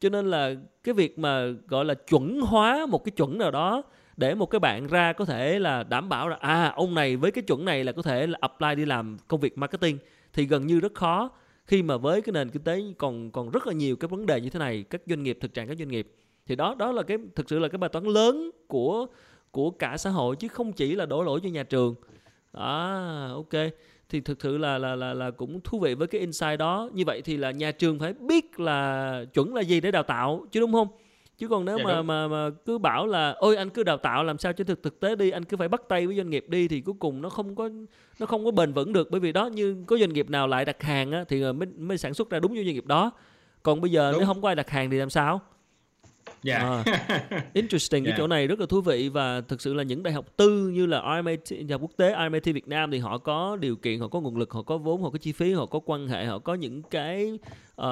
Cho nên là cái việc mà, gọi là, chuẩn hóa một cái chuẩn nào đó để một cái bạn ra có thể là đảm bảo là à ông này với cái chuẩn này là có thể là apply đi làm công việc marketing, thì gần như rất khó. Khi mà với cái nền kinh tế còn còn rất là nhiều cái vấn đề như thế này, các doanh nghiệp, thực trạng các doanh nghiệp, thì đó đó là cái, thực sự là cái bài toán lớn của của cả xã hội chứ không chỉ là đổ lỗi cho nhà trường. À ok. Thì thực sự là là là là cũng thú vị với cái insight đó. Như vậy thì là nhà trường phải biết là chuẩn là gì để đào tạo chứ đúng không? Chứ còn nếu dạ mà, mà mà cứ bảo là ôi anh cứ đào tạo làm sao cho thực thực tế đi anh cứ phải bắt tay với doanh nghiệp đi thì cuối cùng nó không có nó không có bền vững được. Bởi vì đó như có doanh nghiệp nào lại đặt hàng á, thì mới mới sản xuất ra đúng như doanh nghiệp đó. Còn bây giờ đúng. nếu không có ai đặt hàng thì làm sao Yeah. <laughs> À, interesting yeah. cái chỗ này rất là thú vị và thực sự là những đại học tư như là RMIT học quốc tế RMIT Việt Nam thì họ có điều kiện họ có nguồn lực họ có vốn họ có chi phí họ có quan hệ họ có những cái uh,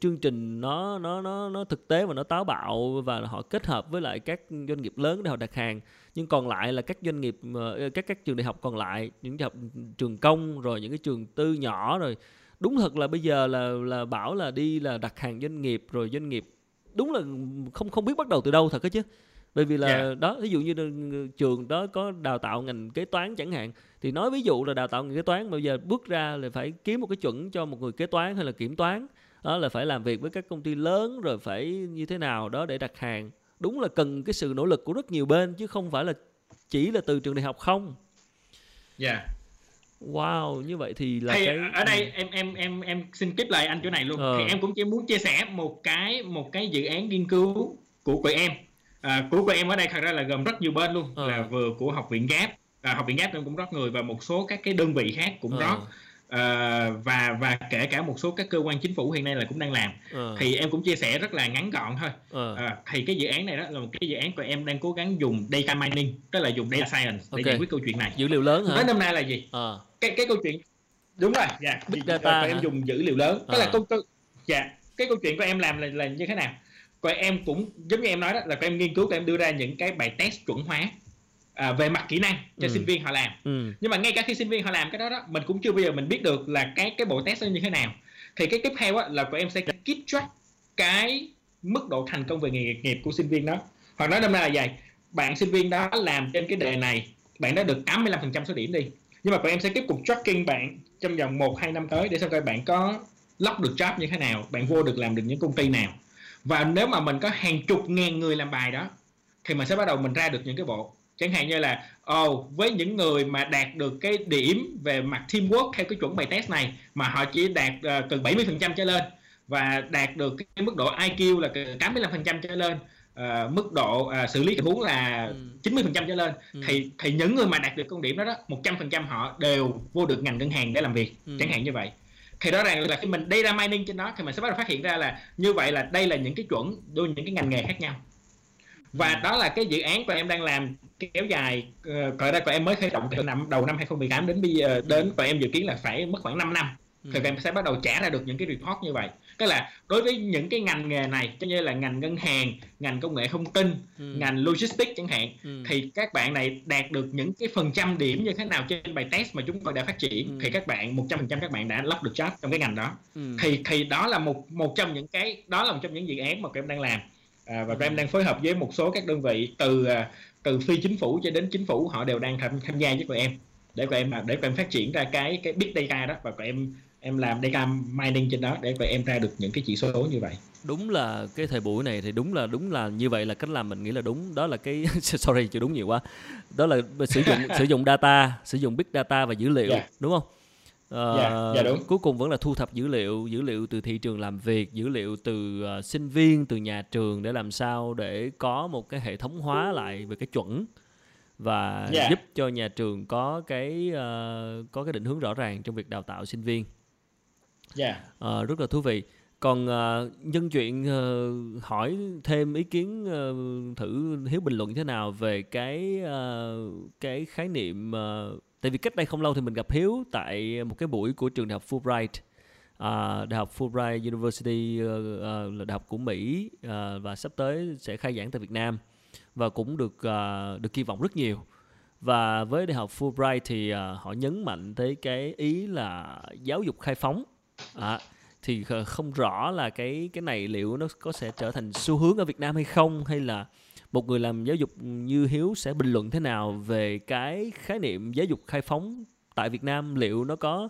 chương trình nó nó nó nó thực tế và nó táo bạo và họ kết hợp với lại các doanh nghiệp lớn để họ đặt hàng nhưng còn lại là các doanh nghiệp uh, các các trường đại học còn lại những đại học trường công rồi những cái trường tư nhỏ rồi đúng thật là bây giờ là là bảo là đi là đặt hàng doanh nghiệp rồi doanh nghiệp đúng là không không biết bắt đầu từ đâu thật đó chứ. Bởi vì là Dạ. đó ví dụ như trường đó có đào tạo ngành kế toán chẳng hạn thì nói ví dụ là đào tạo ngành kế toán bây giờ bước ra là phải kiếm một cái chuẩn cho một người kế toán hay là kiểm toán. Đó là phải làm việc với các công ty lớn rồi phải như thế nào đó để đặt hàng. Đúng là cần cái sự nỗ lực của rất nhiều bên chứ không phải là chỉ là từ trường đại học không. Dạ wow như vậy thì là thì cái ở đây em em em em xin tiếp lời anh chỗ này luôn Ờ. thì em cũng chỉ muốn chia sẻ một cái một cái dự án nghiên cứu của tụi em à, của tụi em ở đây thật ra là gồm rất nhiều bên luôn Ờ. là vừa của học viện Gap à, học viện Gap em cũng rót người và một số các cái đơn vị khác cũng Ờ. rót à, và và kể cả một số các cơ quan chính phủ hiện nay là cũng đang làm. Ờ, thì em cũng chia sẻ rất là ngắn gọn thôi. Ờ, à, thì cái dự án này đó là một cái dự án của em đang cố gắng dùng data mining tức là dùng data science để Ok. giải quyết câu chuyện này. Dữ liệu lớn hả? Nói năm nay là gì? Ờ. Cái cái câu chuyện đúng rồi dạ. Big Thì, data ờ, em dùng dữ liệu lớn. Tức À. là câu câu dạ. Cái câu chuyện của em làm là là như thế nào? Của em cũng giống như em nói đó là em nghiên cứu em đưa ra những cái bài test chuẩn hóa à, về mặt kỹ năng cho Ừ. sinh viên họ làm. Ừ. Nhưng mà ngay cả khi sinh viên họ làm cái đó đó mình cũng chưa bao giờ mình biết được là cái cái bộ test nó như thế nào. Thì cái tiếp theo á, là của em sẽ keep track cái mức độ thành công về nghề nghiệp của sinh viên đó. Hoặc nói năm nay là vậy bạn sinh viên đó làm trên cái đề này bạn đã được 85% số điểm đi. Nhưng mà tụi em sẽ tiếp tục tracking bạn trong vòng 1 2 năm tới để xem coi bạn có lock được job như thế nào bạn vô được làm được những công ty nào. Và nếu mà mình có hàng chục ngàn người làm bài đó thì mình sẽ bắt đầu mình ra được những cái bộ chẳng hạn như là ồ với những người mà đạt được cái điểm về mặt teamwork theo cái chuẩn bài test này mà họ chỉ đạt ờ, từ 70% trở lên và đạt được cái mức độ IQ là từ 85% trở lên ờ, mức độ ờ, xử lý tình huống là Ừ. 90% trở lên Ừ. thì thì những người mà đạt được con điểm đó đó 100% họ đều vô được ngành ngân hàng để làm việc Ừ. chẳng hạn như vậy thì rõ ràng là khi mình data mining trên đó thì mình sẽ bắt đầu phát hiện ra là như vậy là đây là những cái chuẩn đôi những cái ngành nghề khác nhau và Ừ. đó là cái dự án của em đang làm kéo dài gọi ra của em mới khởi động từ năm đầu năm 2018 đến bây giờ đến và em dự kiến là phải mất khoảng 5 năm Ừ. thì em sẽ bắt đầu trả ra được những cái report như vậy tức là đối với những cái ngành nghề này cho như là ngành ngân hàng ngành công nghệ thông tin Ừ. ngành logistics chẳng hạn Ừ. thì các bạn này đạt được những cái phần trăm điểm như thế nào trên bài test mà chúng tôi đã phát triển Ừ. thì các bạn 100% các bạn đã lắp được job trong cái ngành đó Ừ. thì thì đó là một một trong những cái đó là một trong những dự án mà em đang làm à, và các em đang phối hợp với một số các đơn vị từ à, từ phi chính phủ cho đến chính phủ họ đều đang tham tham gia với tụi em để tụi em để tụi em phát triển ra cái cái big data đó và tụi em em làm data mining trên đó để tụi em ra được những cái chỉ số như vậy. Đúng là cái thời buổi này thì đúng là đúng là như vậy là cách làm mình nghĩ là đúng. Đó là cái <laughs> sorry chưa đúng nhiều quá. Đó là sử dụng <laughs> sử dụng data sử dụng big data và dữ liệu Dạ. đúng không Ờ, Dạ, dạ đúng. cuối cùng vẫn là thu thập dữ liệu dữ liệu từ thị trường làm việc dữ liệu từ ờ, sinh viên từ nhà trường để làm sao để có một cái hệ thống hóa lại về cái chuẩn và Dạ. giúp cho nhà trường có cái ờ, có cái định hướng rõ ràng trong việc đào tạo sinh viên dạ Ờ, rất là thú vị. Còn ờ, nhân chuyện ờ, hỏi thêm ý kiến ờ, thử Hiếu bình luận thế nào về cái ờ, cái khái niệm ờ, tại vì cách đây không lâu thì mình gặp Hiếu tại một cái buổi của trường đại học Fulbright. À, đại học Fulbright University uh, là đại học của Mỹ uh, và sắp tới sẽ khai giảng tại Việt Nam và cũng được uh, được kỳ vọng rất nhiều. Và với đại học Fulbright thì uh, họ nhấn mạnh tới cái ý là giáo dục khai phóng. À, thì không rõ là cái cái này liệu nó có sẽ trở thành xu hướng ở Việt Nam hay không hay là một người làm giáo dục như Hiếu sẽ bình luận thế nào về cái khái niệm giáo dục khai phóng tại Việt Nam? Liệu nó có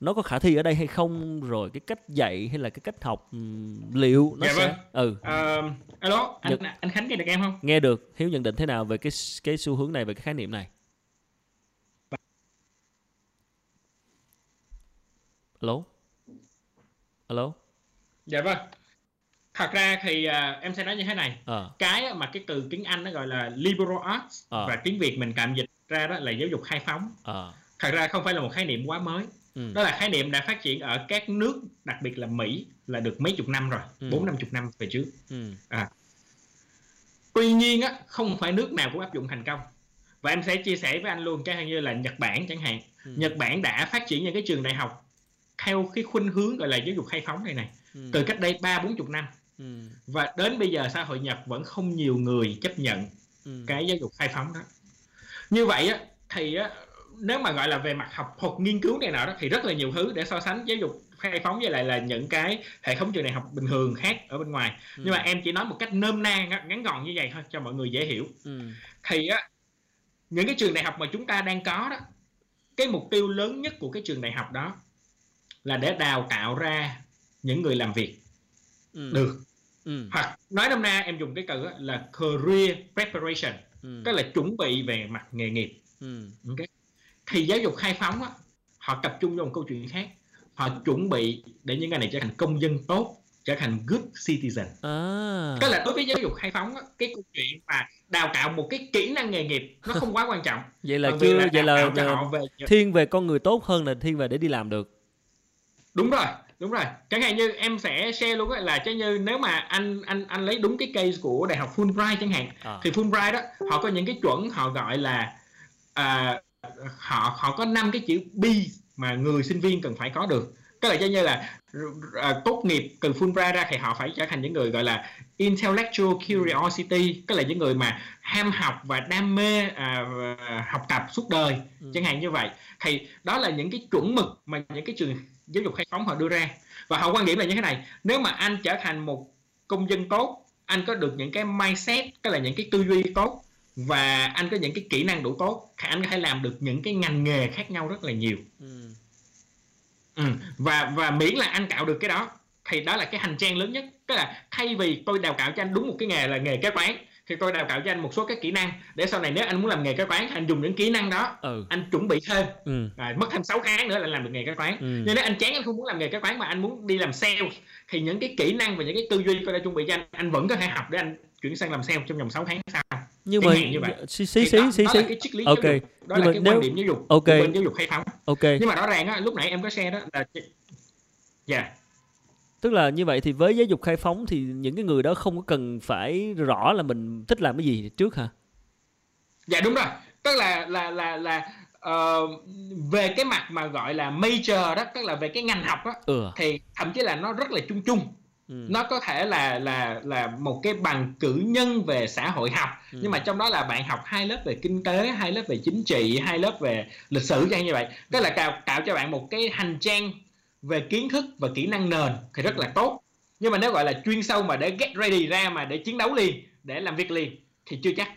nó có khả thi ở đây hay không? Rồi cái cách dạy hay là cái cách học liệu nó Dạ sẽ vâng. ừ. Ờ, alo anh Nhật- anh Khánh nghe được em không? Nghe được. Hiếu nhận định thế nào về cái cái xu hướng này về cái khái niệm này? Alo? Alo? Dạ vâng thật ra thì à, em sẽ nói như thế này. Ờ. Cái mà cái từ tiếng Anh nó gọi là liberal arts Ờ. và tiếng Việt mình tạm dịch ra đó là giáo dục khai phóng. Ờ. Thật ra không phải là một khái niệm quá mới. Ừ. đó là khái niệm đã phát triển ở các nước đặc biệt là Mỹ là được mấy chục năm rồi Ừ. bốn năm chục năm về trước. Ừ. Tuy nhiên á không phải nước nào cũng áp dụng thành công. Và em sẽ chia sẻ với anh luôn chẳng hạn như là Nhật Bản chẳng hạn. Ừ. Nhật Bản đã phát triển những cái trường đại học theo cái khuynh hướng gọi là giáo dục khai phóng này này ừ. từ cách đây ba bốn chục năm ừ. và đến bây giờ xã hội Nhật vẫn không nhiều người chấp nhận ừ. cái giáo dục khai phóng đó như vậy á thì á nếu mà gọi là về mặt học thuật nghiên cứu này nào đó thì rất là nhiều thứ để so sánh giáo dục khai phóng với lại là những cái hệ thống trường đại học bình thường khác ở bên ngoài ừ. nhưng mà em chỉ nói một cách nôm na ngắn gọn như vậy thôi cho mọi người dễ hiểu ừ. thì á những cái trường đại học mà chúng ta đang có đó cái mục tiêu lớn nhất của cái trường đại học đó là để đào tạo ra những người làm việc ừ. được ừ. hoặc nói năm na em dùng cái từ là career preparation ừ. tức là chuẩn bị về mặt nghề nghiệp ừ. okay. thì giáo dục khai phóng á, họ tập trung vào một câu chuyện khác họ chuẩn bị để những người này trở thành công dân tốt trở thành good citizen à. tức là đối với giáo dục khai phóng á, cái câu chuyện mà đào tạo một cái kỹ năng nghề nghiệp nó không quá quan trọng <laughs> vậy là chưa là vậy là về... thiên về con người tốt hơn là thiên về để đi làm được đúng rồi đúng rồi chẳng hạn như em sẽ share luôn là chứ như nếu mà anh anh anh lấy đúng cái case của đại học Fulbright chẳng hạn à. thì Fulbright đó họ có những cái chuẩn họ gọi là à, họ họ có năm cái chữ B mà người sinh viên cần phải có được tức là cho như là à, tốt nghiệp từ Fulbright ra thì họ phải trở thành những người gọi là intellectual curiosity tức là những người mà ham học và đam mê à, học tập suốt đời ừ. chẳng hạn như vậy thì đó là những cái chuẩn mực mà những cái trường giáo dục khai phóng họ đưa ra và họ quan điểm là như thế này nếu mà anh trở thành một công dân tốt anh có được những cái mindset tức là những cái tư duy tốt và anh có những cái kỹ năng đủ tốt thì anh có thể làm được những cái ngành nghề khác nhau rất là nhiều ừ. Ừ. và và miễn là anh cạo được cái đó thì đó là cái hành trang lớn nhất tức là thay vì tôi đào tạo cho anh đúng một cái nghề là nghề kế toán thì tôi đào tạo cho anh một số các kỹ năng để sau này nếu anh muốn làm nghề kế toán anh dùng những kỹ năng đó ừ. anh chuẩn bị thêm. Ừ. à, mất thêm 6 tháng nữa là làm được nghề kế toán. Ừ. nhưng nếu anh chán anh không muốn làm nghề kế toán mà anh muốn đi làm sale thì những cái kỹ năng và những cái tư duy tôi đã chuẩn bị cho anh anh vẫn có thể học để anh chuyển sang làm sale trong vòng 6 tháng sau. Nhưng mà như vậy. xí xí xí xí xí. ok. đó nhưng là cái nếu... quan điểm giáo dục ok. bên giáo dục khai phóng ok. Nhưng mà rõ ràng á lúc nãy em có share đó là dạ. yeah tức là như vậy thì với giáo dục khai phóng thì những cái người đó không có cần phải rõ là mình thích làm cái gì trước hả dạ đúng rồi tức là là là là uh, về cái mặt mà gọi là major đó tức là về cái ngành học đó ừ. thì thậm chí là nó rất là chung chung Ừ. nó có thể là là là một cái bằng cử nhân về xã hội học ừ. nhưng mà trong đó là bạn học hai lớp về kinh tế hai lớp về chính trị hai lớp về lịch sử chẳng như vậy tức là tạo tạo cho bạn một cái hành trang về kiến thức và kỹ năng nền thì rất là tốt nhưng mà nếu gọi là chuyên sâu mà để get ready ra mà để chiến đấu liền để làm việc liền thì chưa chắc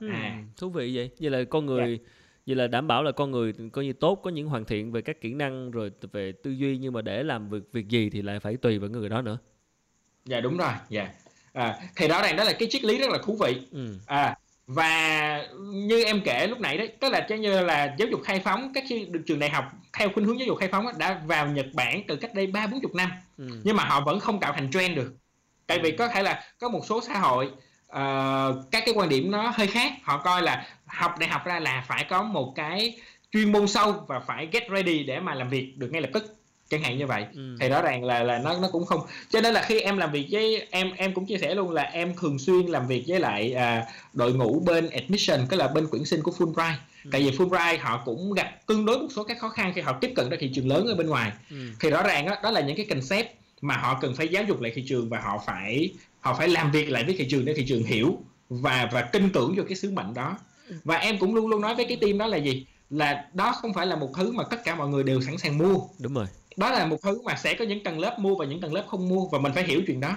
hmm, à. thú vị vậy vậy là con người yeah. Dạ. vậy là đảm bảo là con người coi như tốt có những hoàn thiện về các kỹ năng rồi về tư duy nhưng mà để làm việc việc gì thì lại phải tùy vào người đó nữa dạ đúng rồi dạ à, thì đó này đó là cái triết lý rất là thú vị ừ. à và như em kể lúc nãy đấy tức là cho như là giáo dục khai phóng các trường đại học theo khuynh hướng giáo dục khai phóng đã vào Nhật Bản từ cách đây ba bốn chục năm ừ. nhưng mà họ vẫn không tạo thành trend được tại vì ừ. có thể là có một số xã hội uh, các cái quan điểm nó hơi khác họ coi là học đại học ra là phải có một cái chuyên môn sâu và phải get ready để mà làm việc được ngay lập tức chẳng hạn như vậy. Ừ. thì rõ ràng là là nó nó cũng không cho nên là khi em làm việc với em em cũng chia sẻ luôn là em thường xuyên làm việc với lại à, đội ngũ bên admission tức là bên tuyển sinh của Fulbright. Ừ. tại vì Fulbright họ cũng gặp tương đối một số các khó khăn khi họ tiếp cận ra thị trường lớn ở bên ngoài. Ừ. thì rõ ràng đó, đó là những cái concept mà họ cần phải giáo dục lại thị trường và họ phải họ phải làm việc lại với thị trường để thị trường hiểu và và tin tưởng vô cái sứ mệnh đó. Và em cũng luôn luôn nói với cái team đó là gì? Là đó không phải là một thứ mà tất cả mọi người đều sẵn sàng mua. Đúng rồi đó là một thứ mà sẽ có những tầng lớp mua và những tầng lớp không mua và mình phải hiểu chuyện đó.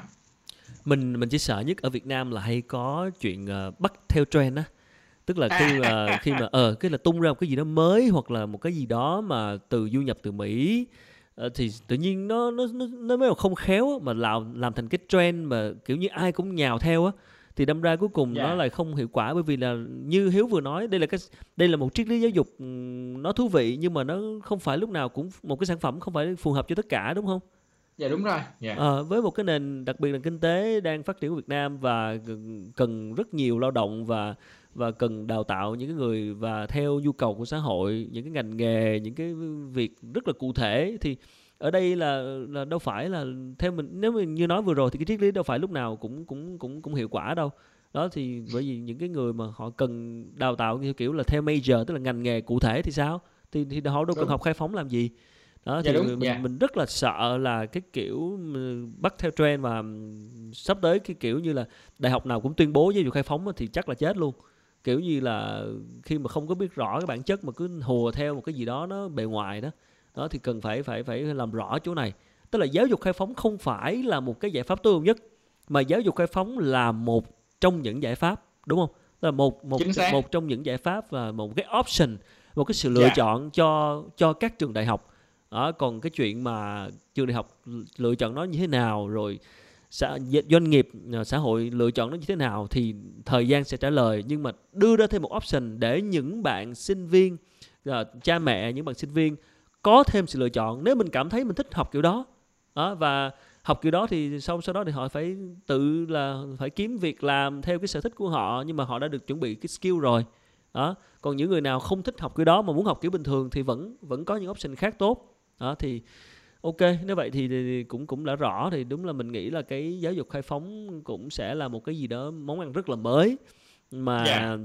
Mình mình chỉ sợ nhất ở Việt Nam là hay có chuyện uh, bắt theo trend á. Tức là khi mà khi mà ờ uh, cái là tung ra một cái gì đó mới hoặc là một cái gì đó mà từ du nhập từ Mỹ uh, thì tự nhiên nó nó nó nó mới không khéo mà làm làm thành cái trend mà kiểu như ai cũng nhào theo á thì đâm ra cuối cùng yeah. nó dạ. lại không hiệu quả bởi vì là như hiếu vừa nói đây là cái đây là một triết lý giáo dục nó thú vị nhưng mà nó không phải lúc nào cũng một cái sản phẩm không phải phù hợp cho tất cả đúng không dạ đúng rồi yeah. Dạ. à, với một cái nền đặc biệt là kinh tế đang phát triển của Việt Nam và cần rất nhiều lao động và và cần đào tạo những cái người và theo nhu cầu của xã hội những cái ngành nghề những cái việc rất là cụ thể thì ở đây là là đâu phải là theo mình nếu mình như nói vừa rồi thì cái triết lý đâu phải lúc nào cũng cũng cũng cũng hiệu quả đâu. Đó thì bởi vì những cái người mà họ cần đào tạo như kiểu là theo major tức là ngành nghề cụ thể thì sao? Thì thì họ đâu cần học khai phóng làm gì? Đó dạ thì đúng, mình yeah. Dạ. mình rất là sợ là cái kiểu bắt theo trend mà sắp tới cái kiểu như là đại học nào cũng tuyên bố giáo dục khai phóng thì chắc là chết luôn. Kiểu như là khi mà không có biết rõ cái bản chất mà cứ hùa theo một cái gì đó nó bề ngoài đó đó thì cần phải phải phải làm rõ chỗ này tức là giáo dục khai phóng không phải là một cái giải pháp tối ưu nhất mà giáo dục khai phóng là một trong những giải pháp đúng không tức là một một một trong những giải pháp và một cái option một cái sự lựa yeah. Dạ. chọn cho cho các trường đại học đó, còn cái chuyện mà trường đại học lựa chọn nó như thế nào rồi xã, doanh nghiệp à, xã hội lựa chọn nó như thế nào thì thời gian sẽ trả lời nhưng mà đưa ra thêm một option để những bạn sinh viên uh, cha mẹ những bạn sinh viên có thêm sự lựa chọn nếu mình cảm thấy mình thích học kiểu đó. Đó và học kiểu đó thì sau sau đó thì họ phải tự là phải kiếm việc làm theo cái sở thích của họ nhưng mà họ đã được chuẩn bị cái skill rồi. Đó còn những người nào không thích học kiểu đó mà muốn học kiểu bình thường thì vẫn vẫn có những option khác tốt. Đó thì ok nếu vậy thì, thì cũng cũng đã rõ thì đúng là mình nghĩ là cái giáo dục khai phóng cũng sẽ là một cái gì đó món ăn rất là mới mà yeah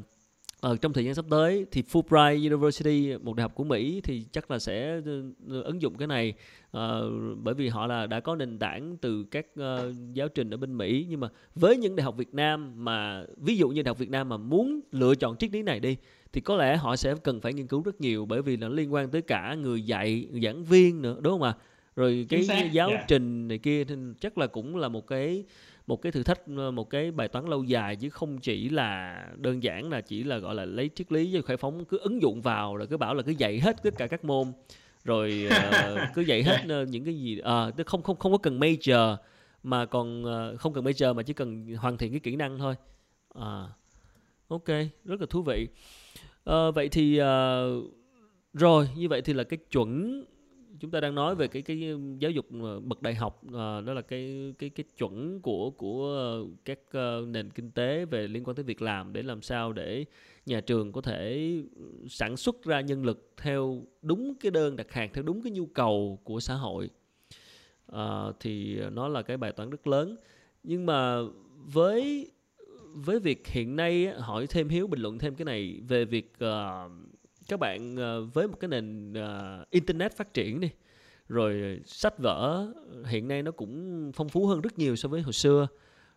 ờ, trong thời gian sắp tới thì Fulbright University một đại học của Mỹ thì chắc là sẽ ờ, ứng dụng cái này uh, bởi vì họ là đã có nền tảng từ các uh, giáo trình ở bên Mỹ nhưng mà với những đại học Việt Nam mà ví dụ như đại học Việt Nam mà muốn lựa chọn triết lý này đi thì có lẽ họ sẽ cần phải nghiên cứu rất nhiều bởi vì nó liên quan tới cả người dạy người giảng viên nữa đúng không ạ à? rồi cái giáo yeah. Trình này kia thì chắc là cũng là một cái một cái thử thách ờ, một cái bài toán lâu dài chứ không chỉ là đơn giản là chỉ là gọi là lấy triết lý với khai phóng cứ ứng dụng vào rồi cứ bảo là cứ dạy hết tất cả các môn. Rồi uh, <laughs> cứ dạy hết uh, những cái gì à, uh, không không không có cần major mà còn uh, không cần major mà chỉ cần hoàn thiện cái kỹ năng thôi. À ok rất là thú vị. Uh, vậy thì uh, rồi như vậy thì là cái chuẩn chúng ta đang nói về cái cái giáo dục bậc đại học à, đó là cái cái cái chuẩn của của các uh, nền kinh tế về liên quan tới việc làm để làm sao để nhà trường có thể sản xuất ra nhân lực theo đúng cái đơn đặt hàng theo đúng cái nhu cầu của xã hội. À, thì nó là cái bài toán rất lớn. Nhưng mà với với việc hiện nay hỏi thêm hiếu bình luận thêm cái này về việc uh, các bạn ờ, với một cái nền ờ, internet phát triển đi rồi sách vở hiện nay nó cũng phong phú hơn rất nhiều so với hồi xưa.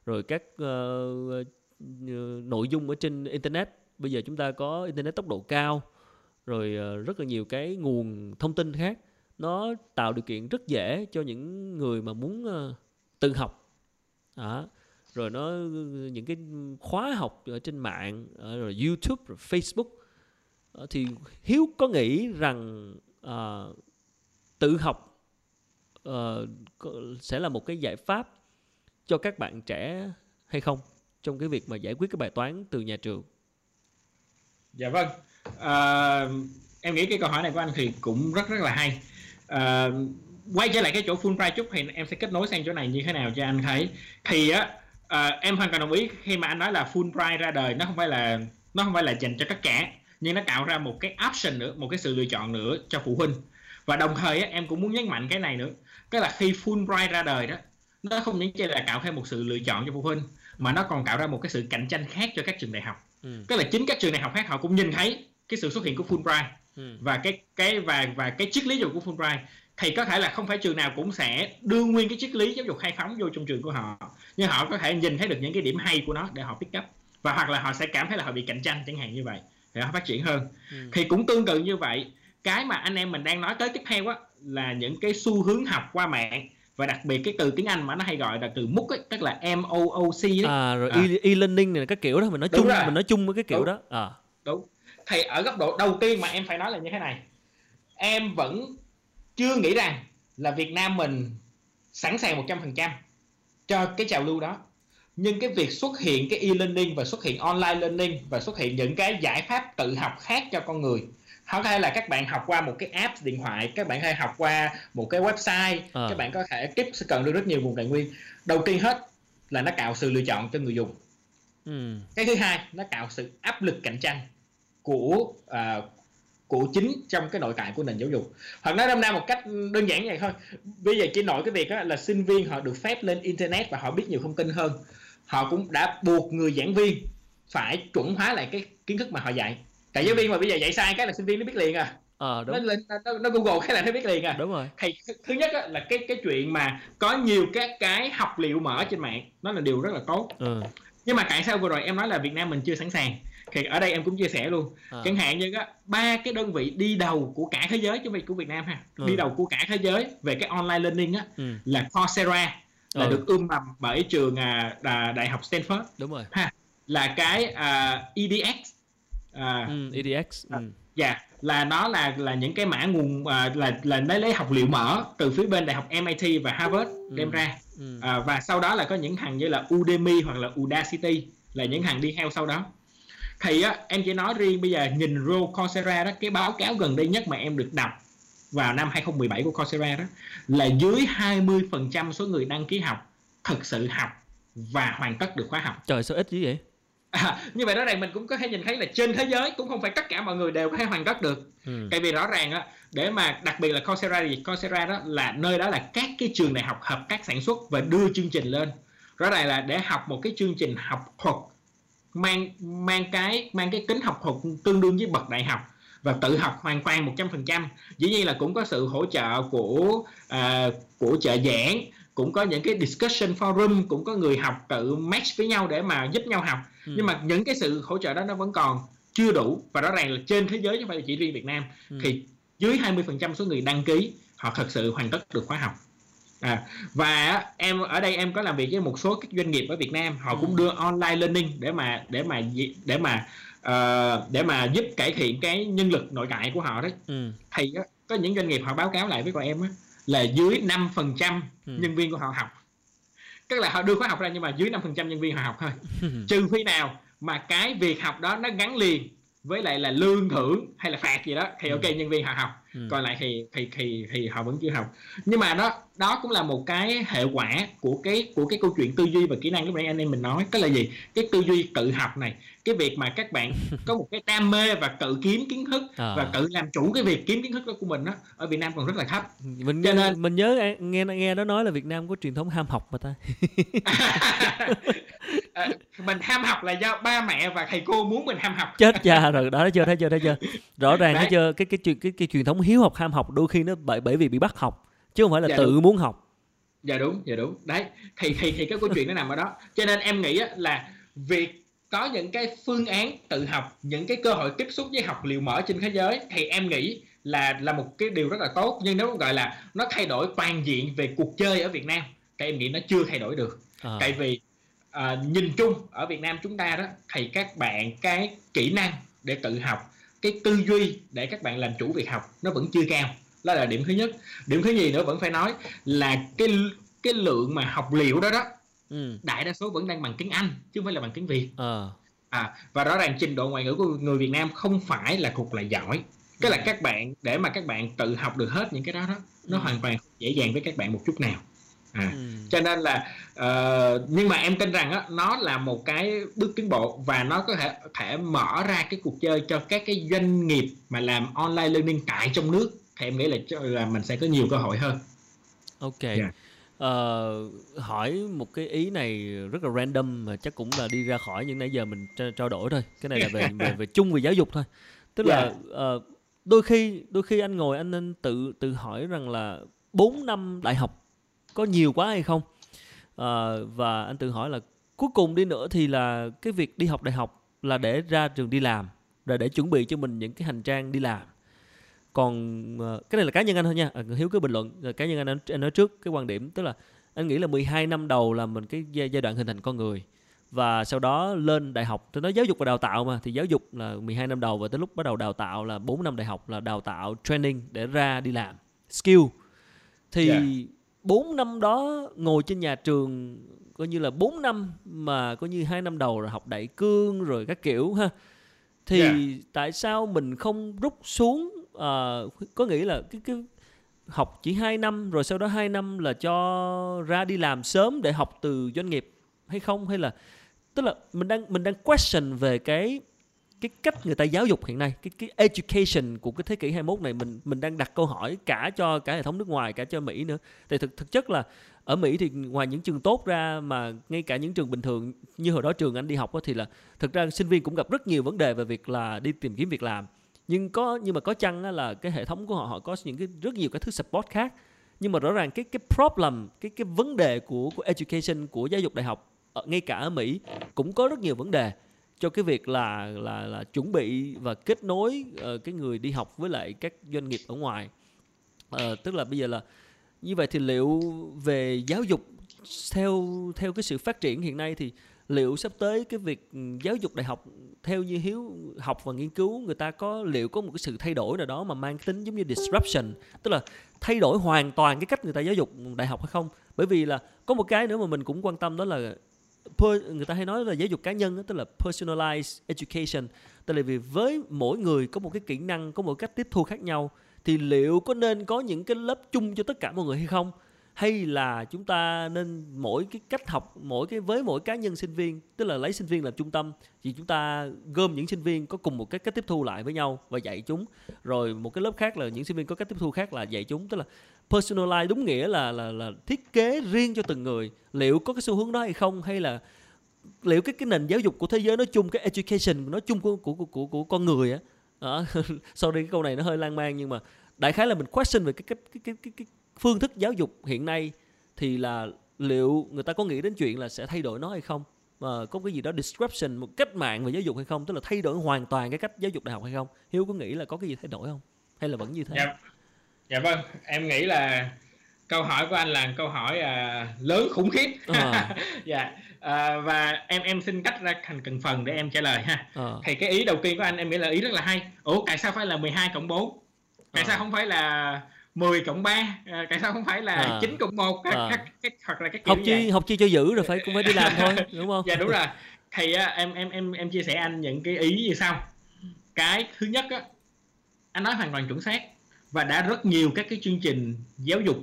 Rồi các uh, nội dung ở trên internet bây giờ chúng ta có internet tốc độ cao rồi uh, rất là nhiều cái nguồn thông tin khác. Nó tạo điều kiện rất dễ cho những người mà muốn uh, tự học. À, rồi nó những cái khóa học ở trên mạng rồi YouTube rồi Facebook Ờ, thì hiếu có nghĩ rằng à, tự học à, sẽ là một cái giải pháp cho các bạn trẻ hay không trong cái việc mà giải quyết cái bài toán từ nhà trường? Dạ vâng. À, em nghĩ cái câu hỏi này của anh thì cũng rất rất là hay. À, quay trở lại cái chỗ Fulbright chút thì em sẽ kết nối sang chỗ này như thế nào cho anh thấy. Thì á à, em hoàn toàn đồng ý khi mà anh nói là Fulbright ra đời nó không phải là nó không phải là dành cho tất cả nhưng nó tạo ra một cái option nữa một cái sự lựa chọn nữa cho phụ huynh. Và đồng thời á, em cũng muốn nhấn mạnh cái này nữa cái là khi Fulbright ra đời đó nó không những chỉ là tạo thêm một sự lựa chọn cho phụ huynh mà nó còn tạo ra một cái sự cạnh tranh khác cho các trường đại học. Ừ. tức là chính các trường đại học khác họ cũng nhìn thấy cái sự xuất hiện của Fulbright. Ừ. và cái cái và và cái triết lý giáo dục của Fulbright thì có thể là không phải trường nào cũng sẽ đưa nguyên cái triết lý giáo dục khai phóng vô trong trường của họ nhưng họ có thể nhìn thấy được những cái điểm hay của nó để họ pick up. Và hoặc là họ sẽ cảm thấy là họ bị cạnh tranh chẳng hạn như vậy để nó phát triển hơn ừ. thì cũng tương tự như vậy cái mà anh em mình đang nói tới tiếp theo á là những cái xu hướng học qua mạng và đặc biệt cái từ tiếng Anh mà nó hay gọi là từ MOOC ấy, tức là MOOC đấy. À rồi à. e-learning này cái kiểu đó mình nói chung rồi. mình nói chung với cái kiểu đúng. đó. À. Đúng. Thì ở góc độ đầu tiên mà em phải nói là như thế này. Em vẫn chưa nghĩ rằng là Việt Nam mình sẵn sàng 100% cho cái trào lưu đó nhưng cái việc xuất hiện cái e-learning và xuất hiện online learning và xuất hiện những cái giải pháp tự học khác cho con người có thể là các bạn học qua một cái app điện thoại các bạn hay học qua một cái website à. các bạn có thể tiếp cần được rất nhiều nguồn tài nguyên. Đầu tiên hết là nó tạo sự lựa chọn cho người dùng. Ừ. cái thứ hai nó tạo sự áp lực cạnh tranh của uh, của chính trong cái nội tại của nền giáo dục. Hoặc nói đâm ra một cách đơn giản như vậy thôi. Bây giờ chỉ nội cái việc đó là sinh viên họ được phép lên internet và họ biết nhiều thông tin hơn họ cũng đã buộc người giảng viên phải chuẩn hóa lại cái kiến thức mà họ dạy tại giáo viên mà bây giờ dạy sai cái là sinh viên nó biết liền à ờ, đúng. Nó, nó, nó google cái là nó biết liền à đúng rồi thì thứ nhất á, là cái cái chuyện mà có nhiều các cái học liệu mở trên mạng nó là điều rất là tốt ừ. nhưng mà tại sao vừa rồi em nói là Việt Nam mình chưa sẵn sàng thì ở đây em cũng chia sẻ luôn à. chẳng hạn như á ba cái đơn vị đi đầu của cả thế giới chứ của Việt Nam ha ừ. đi đầu của cả thế giới về cái online learning á ừ. là Coursera là ừ. được ươm mầm bởi trường à, đại học Stanford đúng rồi ha là cái à, EDX à, ừ, EDX ừ. dạ là nó là là những cái mã nguồn à, là là lấy lấy học liệu mở từ phía bên đại học MIT và Harvard ừ. đem ra ừ. à, và sau đó là có những thằng như là Udemy hoặc là Udacity là những thằng đi theo sau đó thì á, em chỉ nói riêng bây giờ nhìn Ro Coursera đó cái báo cáo gần đây nhất mà em được đọc vào năm 2017 của Coursera đó là dưới 20% số người đăng ký học thực sự học và hoàn tất được khóa học. Trời sao ít dữ vậy? À, như vậy đó rằng mình cũng có thể nhìn thấy là trên thế giới cũng không phải tất cả mọi người đều có thể hoàn tất được. Ừ. Tại vì rõ ràng á để mà đặc biệt là Coursera thì Coursera đó là nơi đó là các cái trường đại học hợp tác sản xuất và đưa chương trình lên. Rõ ràng là để học một cái chương trình học thuật mang mang cái mang cái tính học thuật tương đương với bậc đại học và tự học hoàn toàn 100% dĩ nhiên là cũng có sự hỗ trợ của uh, của trợ giảng cũng có những cái discussion forum cũng có người học tự match với nhau để mà giúp nhau học ừ. nhưng mà những cái sự hỗ trợ đó nó vẫn còn chưa đủ và rõ ràng là trên thế giới chứ không phải chỉ riêng Việt Nam ừ. thì dưới 20% số người đăng ký họ thật sự hoàn tất được khóa học à, và em ở đây em có làm việc với một số các doanh nghiệp ở Việt Nam họ cũng ừ. đưa online learning để mà để mà để mà uh, để mà giúp cải thiện cái nhân lực nội tại của họ đấy ừ. thì có những doanh nghiệp họ báo cáo lại với bọn em á, là dưới 5% ừ. nhân viên của họ học tức là họ đưa khóa học ra nhưng mà dưới 5% nhân viên họ học thôi <laughs> trừ khi nào mà cái việc học đó nó gắn liền với lại là lương thưởng hay là phạt gì đó thì ừ. ok nhân viên họ học ừ. còn lại thì thì thì thì họ vẫn chưa học nhưng mà đó đó cũng là một cái hệ quả của cái của cái câu chuyện tư duy và kỹ năng lúc nãy anh em mình nói cái là gì cái tư duy tự học này cái việc mà các bạn <laughs> có một cái đam mê và tự kiếm kiến thức à. và tự làm chủ cái việc kiếm kiến thức đó của mình đó ở Việt Nam còn rất là thấp. Mình cho nên mình nhớ nghe nghe nó nói là Việt Nam có truyền thống ham học mà ta. À, <laughs> mình ham học là do ba mẹ và thầy cô muốn mình ham học. Chết cha rồi đó thấy chưa thấy chưa thấy chưa. <laughs> Rõ ràng thấy chưa cái cái cái cái, cái truyền thống hiếu học ham học đôi khi nó bởi bởi vì bị bắt học chứ không phải là dạ tự đúng. muốn học. Dạ đúng dạ đúng. Đấy thì thì thì cái câu chuyện nó nằm ở đó. Cho nên em nghĩ là việc có những cái phương án tự học những cái cơ hội tiếp xúc với học liệu mở trên thế giới thì em nghĩ là là một cái điều rất là tốt. Nhưng nếu gọi là nó thay đổi toàn diện về cuộc chơi ở Việt Nam thì em nghĩ nó chưa thay đổi được. À. tại vì à, nhìn chung ở Việt Nam chúng ta đó thì các bạn cái kỹ năng để tự học cái tư duy để các bạn làm chủ việc học nó vẫn chưa cao. Đó là điểm thứ nhất. Điểm thứ nhì nữa vẫn phải nói là cái cái lượng mà học liệu đó đó ừ. đại đa số vẫn đang bằng tiếng Anh chứ không phải là bằng tiếng Việt à. à và rõ ràng trình độ ngoại ngữ của người Việt Nam không phải là thuộc là giỏi cái ừ. là các bạn để mà các bạn tự học được hết những cái đó đó nó ừ. hoàn toàn dễ dàng với các bạn một chút nào à, ừ. cho nên là uh, nhưng mà em tin rằng á, nó là một cái bước tiến bộ và nó có thể thể mở ra cái cuộc chơi cho các cái doanh nghiệp mà làm online learning tại trong nước thì em nghĩ là là mình sẽ có nhiều cơ hội hơn ok yeah. Uh, hỏi một cái ý này rất là random mà chắc cũng là đi ra khỏi những nãy giờ mình tra- trao đổi thôi. Cái này là về <laughs> về, về chung về giáo dục thôi. Tức yeah. là uh, đôi khi đôi khi anh ngồi anh nên tự tự hỏi rằng là 4 năm đại học có nhiều quá hay không? À, và anh tự hỏi là cuối cùng đi nữa thì là cái việc đi học đại học là để ra trường đi làm rồi để chuẩn bị cho mình những cái hành trang đi làm còn uh, cái này là cá nhân anh thôi nha à, hiếu cứ bình luận cá nhân anh anh nói trước cái quan điểm tức là anh nghĩ là 12 năm đầu là mình cái giai, đoạn hình thành con người và sau đó lên đại học tôi nói giáo dục và đào tạo mà thì giáo dục là 12 năm đầu và tới lúc bắt đầu đào tạo là 4 năm đại học là đào tạo training để ra đi làm skill thì yeah dạ. 4 năm đó ngồi trên nhà trường coi như là 4 năm mà coi như hai năm đầu rồi học đại cương rồi các kiểu ha thì yeah. tại sao mình không rút xuống uh, có nghĩ là cái cái học chỉ 2 năm rồi sau đó 2 năm là cho ra đi làm sớm để học từ doanh nghiệp hay không hay là tức là mình đang mình đang question về cái cái cách người ta giáo dục hiện nay cái cái education của cái thế kỷ 21 này mình mình đang đặt câu hỏi cả cho cả hệ thống nước ngoài cả cho Mỹ nữa. thì thực thực chất là ở Mỹ thì ngoài những trường tốt ra mà ngay cả những trường bình thường như hồi đó trường anh đi học thì là thực ra sinh viên cũng gặp rất nhiều vấn đề về việc là đi tìm kiếm việc làm. Nhưng có nhưng mà có chăng là cái hệ thống của họ họ có những cái rất nhiều cái thứ support khác. Nhưng mà rõ ràng cái cái problem cái cái vấn đề của của education của giáo dục đại học ở, ngay cả ở Mỹ cũng có rất nhiều vấn đề cho cái việc là là là chuẩn bị và kết nối uh, cái người đi học với lại các doanh nghiệp ở ngoài uh, tức là bây giờ là như vậy thì liệu về giáo dục theo theo cái sự phát triển hiện nay thì liệu sắp tới cái việc ừ, giáo dục đại học theo như hiếu học và nghiên cứu, người ta có, liệu có một cái sự thay đổi nào đó mà mang tính giống như disruption, tức là thay đổi hoàn toàn cái cách người ta giáo dục đại học hay không? Bởi vì là có một cái nữa mà mình cũng quan tâm đó là người ta hay nói là giáo dục cá nhân tức là personalized education. Tức là vì với mỗi người có một cái kỹ năng, có một cách tiếp thu khác nhau, thì liệu có nên có những cái lớp chung cho tất cả mọi người hay không? Hay là chúng ta nên mỗi cái cách học mỗi cái với mỗi cá nhân sinh viên tức là lấy sinh viên làm trung tâm thì chúng ta gom những sinh viên có cùng một cái cách tiếp thu lại với nhau và dạy chúng. Rồi một cái lớp khác là những sinh viên có cách tiếp thu khác là dạy chúng tức là personalize đúng nghĩa là là là thiết kế riêng cho từng người liệu có cái xu hướng đó hay không hay là liệu cái cái nền giáo dục của thế giới nói chung cái education nói chung của của của của, của con người á. Sau <laughs> sorry cái câu này nó hơi lan man nhưng mà đại khái là mình question về cái cái, cái, cái, cái phương thức giáo dục hiện nay thì là liệu người ta có nghĩ đến chuyện là sẽ thay đổi nó hay không? Mà có cái gì đó disruption một cách mạng về giáo dục hay không? Tức là thay đổi hoàn toàn cái cách giáo dục đại học hay không? Hiếu có nghĩ là có cái gì thay đổi không? Hay là vẫn như thế? Dạ, dạ vâng em nghĩ là câu hỏi của anh là câu hỏi à, lớn khủng khiếp. À. <laughs> dạ à, và em em xin cắt ra thành từng phần để em trả lời ha. À. thì cái ý đầu tiên của anh em nghĩ là ý rất là hay. Ủa tại sao phải là 12 cộng 4 tại à. sao không phải là 10 cộng 3 à, tại sao không phải là à. 9 cộng 1 à. các, các, hoặc là các kiểu học chi vậy? học chi cho giữ rồi phải cũng phải đi làm <laughs> thôi đúng không dạ đúng rồi thì á, em em em em chia sẻ anh những cái ý như sau cái thứ nhất á anh nói hoàn toàn chuẩn xác và đã rất nhiều các cái chương trình giáo dục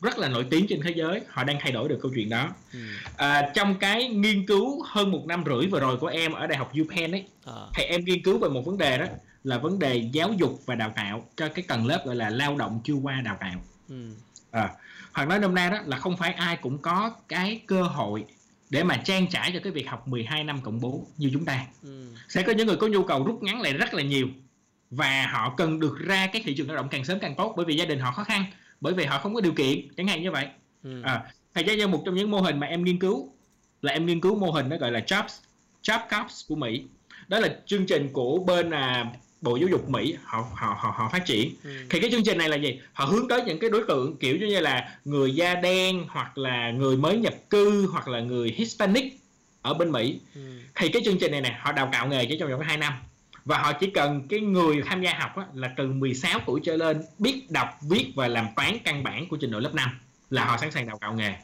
rất là nổi tiếng trên thế giới họ đang thay đổi được câu chuyện đó ừ. à, trong cái nghiên cứu hơn một năm rưỡi vừa rồi của em ở đại học UPenn ấy à. thì em nghiên cứu về một vấn đề đó là vấn đề giáo dục và đào tạo cho cái tầng lớp gọi là lao động chưa qua đào tạo ừ. à, hoặc nói nôm na đó là không phải ai cũng có cái cơ hội để mà trang trải cho cái việc học 12 năm cộng 4 như chúng ta ừ. sẽ có những người có nhu cầu rút ngắn lại rất là nhiều và họ cần được ra cái thị trường lao động càng sớm càng tốt bởi vì gia đình họ khó khăn bởi vì họ không có điều kiện chẳng hạn như vậy ừ. à, thầy ra một trong những mô hình mà em nghiên cứu là em nghiên cứu mô hình nó gọi là jobs job corps của mỹ đó là chương trình của bên à, bộ giáo dục mỹ họ họ họ, họ phát triển. Ừ. thì cái chương trình này là gì? Họ hướng tới những cái đối tượng kiểu như là người da đen hoặc là người mới nhập cư hoặc là người hispanic ở bên mỹ. Ừ. thì cái chương trình này này họ đào tạo nghề chỉ trong vòng hai năm. Và họ chỉ cần cái người tham gia học á, là từ 16 tuổi trở lên biết đọc viết và làm toán căn bản của trình độ lớp 5 là họ sẵn sàng đào tạo nghề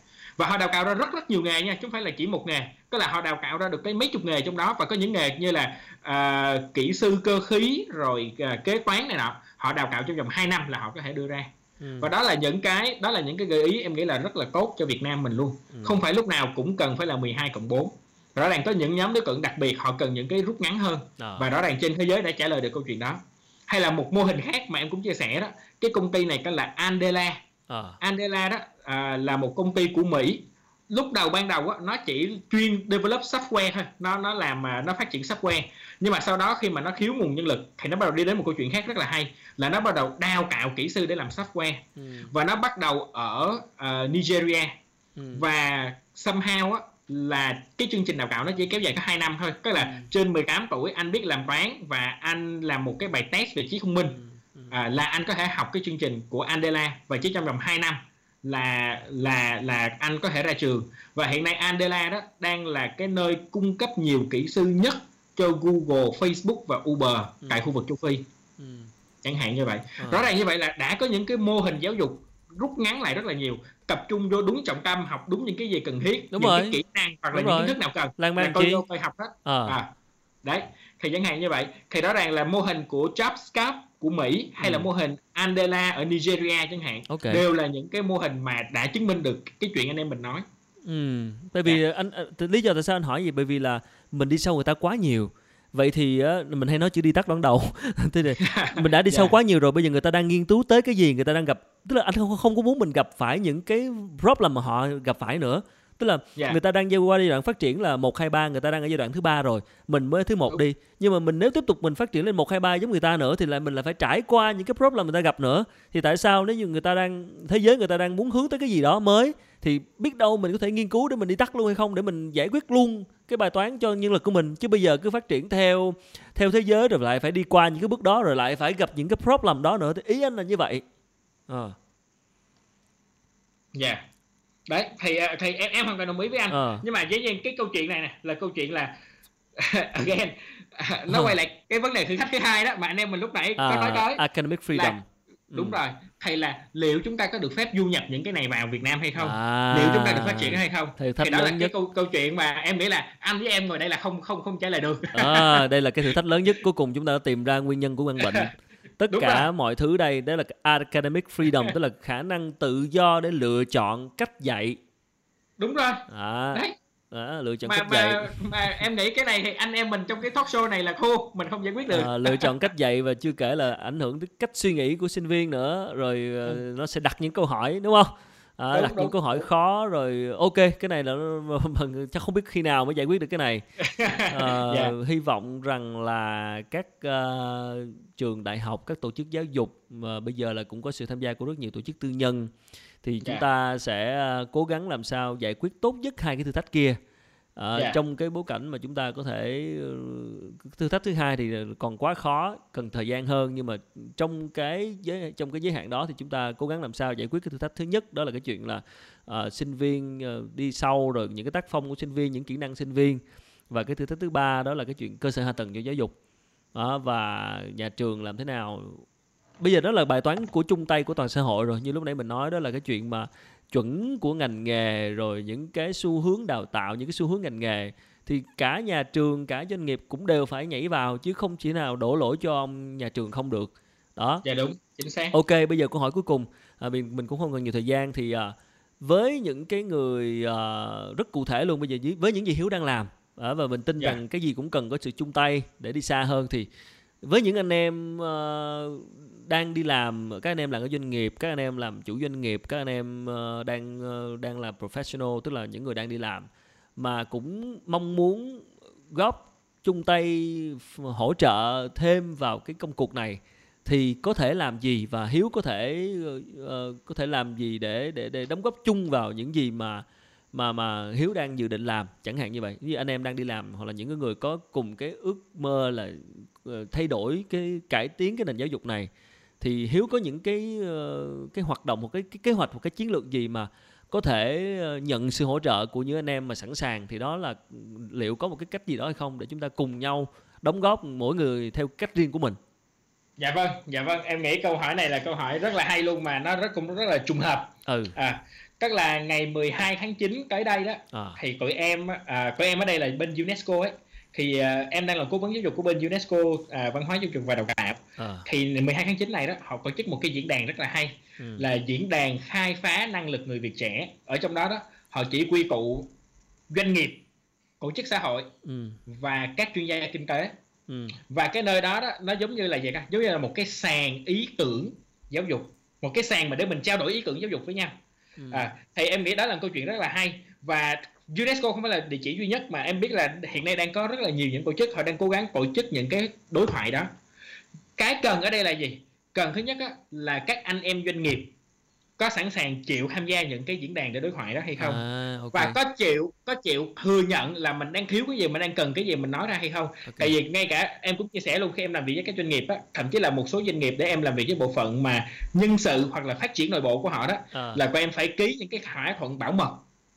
và họ đào tạo ra rất rất nhiều nghề nha chứ không phải là chỉ một nghề. Có là họ đào tạo ra được tới mấy chục nghề trong đó và có những nghề như là à, kỹ sư cơ khí rồi à, kế toán này nọ. Họ đào tạo trong vòng 2 năm là họ có thể đưa ra. Ừ. và đó là những cái đó là những cái gợi ý em nghĩ là rất là tốt cho Việt Nam mình luôn. Ừ. không phải lúc nào cũng cần phải là 12 cộng 4 rõ ràng có những nhóm đối tượng đặc biệt họ cần những cái rút ngắn hơn. À. và rõ ràng trên thế giới đã trả lời được câu chuyện đó. Hay là một mô hình khác mà em cũng chia sẻ đó. Cái công ty này có là Andela à. Andela đó à, là một công ty của Mỹ lúc đầu ban đầu á, nó chỉ chuyên develop software thôi nó nó làm mà nó phát triển software nhưng mà sau đó khi mà nó thiếu nguồn nhân lực thì nó bắt đầu đi đến một câu chuyện khác rất là hay là nó bắt đầu đào tạo kỹ sư để làm software ừ. và nó bắt đầu ở uh, Nigeria ừ. và somehow á, là cái chương trình đào tạo nó chỉ kéo dài có 2 năm thôi tức là ừ. trên 18 tuổi anh biết làm toán và anh làm một cái bài test về trí thông minh ừ. À, là anh có thể học cái chương trình của Andela và chỉ trong vòng 2 năm là là là anh có thể ra trường và hiện nay Andela đó đang là cái nơi cung cấp nhiều kỹ sư nhất cho Google, Facebook và Uber ừ. tại khu vực châu Phi ừ. chẳng hạn như vậy à. rõ ràng như vậy là đã có những cái mô hình giáo dục rút ngắn lại rất là nhiều tập trung vô đúng trọng tâm học đúng những cái gì cần thiết đúng những rồi. cái kỹ năng hoặc là đúng những kiến thức nào cần Lan là coi vô coi học hết à. à. đấy thì chẳng hạn như vậy thì rõ ràng là mô hình của JobScout của Mỹ hay ừ. là mô hình Andela ở Nigeria chẳng hạn okay. đều là những cái mô hình mà đã chứng minh được cái chuyện anh em mình nói ừ. bởi vì. Dạ. anh lý do tại sao anh hỏi gì bởi vì là mình đi sâu người ta quá nhiều vậy thì mình hay nói chữ đi tắt đoạn đầu <laughs> thì <laughs> mình đã đi sâu yeah. Dạ. quá nhiều rồi bây giờ người ta đang nghiên cứu tới cái gì người ta đang gặp tức là anh không không có muốn mình gặp phải những cái problem mà họ gặp phải nữa tức là yeah. Dạ. người ta đang qua giai đoạn phát triển là một hai ba người ta đang ở giai đoạn thứ ba rồi mình mới thứ một đi nhưng mà mình nếu tiếp tục mình phát triển lên một hai ba giống người ta nữa thì lại mình lại phải trải qua những cái problem người ta gặp nữa thì tại sao nếu như người ta đang thế giới người ta đang muốn hướng tới cái gì đó mới thì biết đâu mình có thể nghiên cứu để mình đi tắt luôn hay không để mình giải quyết luôn cái bài toán cho nhân lực của mình chứ bây giờ cứ phát triển theo theo thế giới rồi lại phải đi qua những cái bước đó rồi lại phải gặp những cái problem đó nữa thì ý anh là như vậy à. dạ yeah. Đấy thì à, thì em em hoàn toàn đồng ý với anh. À. nhưng mà dĩ nhiên cái câu chuyện này nè là câu chuyện là <laughs> again <laughs> nó quay lại cái vấn đề thử thách thứ hai đó mà anh em mình lúc nãy à, có nói tới. academic freedom. Là, đúng ừ. rồi hay là liệu chúng ta có được phép du nhập những cái này vào Việt Nam hay không? À, liệu chúng ta được phát triển hay không? Thì, thì đó là cái câu câu chuyện mà em nghĩ là anh với em ngồi đây là không không không trả lời được. À, đây là cái thử thách lớn nhất cuối cùng chúng ta đã tìm ra nguyên nhân của căn bệnh <laughs> tất Đúng cả rồi. mọi thứ đây đó là academic freedom <laughs> tức là khả năng tự do để lựa chọn cách dạy đúng rồi à. đấy à, lựa chọn mà, cách mà, dạy mà em nghĩ cái này thì anh em mình trong cái talk show này là khô mình không giải quyết được à, lựa chọn cách dạy và chưa kể là ảnh hưởng tới cách suy nghĩ của sinh viên nữa rồi ừ. nó sẽ đặt những câu hỏi đúng không à, đúng, đặt đúng. những câu hỏi khó rồi ok cái này là <laughs> chắc không biết khi nào mới giải quyết được cái này à, <laughs> yeah. Dạ. hy vọng rằng là các uh, trường đại học các tổ chức giáo dục mà bây giờ là cũng có sự tham gia của rất nhiều tổ chức tư nhân thì chúng yeah. Dạ. ta sẽ cố gắng làm sao giải quyết tốt nhất hai cái thử thách kia à, ờ, yeah. Dạ. trong cái bối cảnh mà chúng ta có thể ờ, thử thách thứ hai thì còn quá khó cần thời gian hơn nhưng mà trong cái giới trong cái giới hạn đó thì chúng ta cố gắng làm sao giải quyết cái thử thách thứ nhất đó là cái chuyện là uh, sinh viên uh, đi sâu rồi những cái tác phong của sinh viên những kỹ năng sinh viên và cái thử thách thứ ba đó là cái chuyện cơ sở hạ tầng cho giáo dục đó, và nhà trường làm thế nào bây giờ đó là bài toán của chung tay của toàn xã hội rồi như lúc nãy mình nói đó là cái chuyện mà chuẩn của ngành nghề rồi những cái xu hướng đào tạo những cái xu hướng ngành nghề thì cả nhà trường cả doanh nghiệp cũng đều phải nhảy vào chứ không chỉ nào đổ lỗi cho ông nhà trường không được đó dạ đúng chính xác ok bây giờ câu hỏi cuối cùng à, mình mình cũng không còn nhiều thời gian thì à, với những cái người à, rất cụ thể luôn bây giờ với những gì hiếu đang làm à, và mình tin. Dạ. rằng cái gì cũng cần có sự chung tay để đi xa hơn thì với những anh em uh, đang đi làm các anh em làm ở doanh nghiệp các anh em làm chủ doanh nghiệp các anh em uh, đang uh, đang là professional tức là những người đang đi làm mà cũng mong muốn góp chung tay hỗ trợ thêm vào cái công cuộc này thì có thể làm gì và hiếu có thể uh, có thể làm gì để để để đóng góp chung vào những gì mà mà mà hiếu đang dự định làm chẳng hạn như vậy. Như anh em đang đi làm hoặc là những người có cùng cái ước mơ là thay đổi cái cải tiến cái nền giáo dục này thì hiếu có những cái ờ, cái hoạt động một cái, cái kế hoạch một cái chiến lược gì mà có thể ờ, nhận sự hỗ trợ của những anh em mà sẵn sàng? Thì đó là liệu có một cái cách gì đó hay không để chúng ta cùng nhau đóng góp mỗi người theo cách riêng của mình? Dạ vâng dạ vâng. Em nghĩ câu hỏi này là câu hỏi rất là hay luôn mà nó rất cũng rất là trùng hợp. Ừ. À tức là ngày 12 tháng 9 tới đây đó à. thì tụi em à, tụi em ở đây là bên UNESCO ấy thì uh, em đang là cố vấn giáo dục của bên UNESCO uh, văn hóa giáo dục và đào tạo à. thì 12 tháng 9 này đó họ tổ chức một cái diễn đàn rất là hay ừ. là diễn đàn khai phá năng lực người Việt trẻ ở trong đó đó họ chỉ quy tụ doanh nghiệp tổ chức xã hội ừ. và các chuyên gia kinh tế ừ. và cái nơi đó đó nó giống như là gì cả giống như là một cái sàn ý tưởng giáo dục một cái sàn mà để mình trao đổi ý tưởng giáo dục với nhau ừ. à, thì em nghĩ đó là một câu chuyện rất là hay và UNESCO không phải là địa chỉ duy nhất mà em biết là hiện nay đang có rất là nhiều những tổ chức họ đang cố gắng tổ chức những cái đối thoại đó cái cần ở đây là gì cần thứ nhất á, là các anh em doanh nghiệp có sẵn sàng chịu tham gia những cái diễn đàn để đối thoại đó hay không à, okay. và có chịu có chịu thừa nhận là mình đang thiếu cái gì mình đang cần cái gì mình nói ra hay không okay. tại vì ngay cả em cũng chia sẻ luôn khi em làm việc với các doanh nghiệp á thậm chí là một số doanh nghiệp để em làm việc với bộ phận mà nhân sự hoặc là phát triển nội bộ của họ đó à. là của em phải ký những cái thỏa thuận bảo mật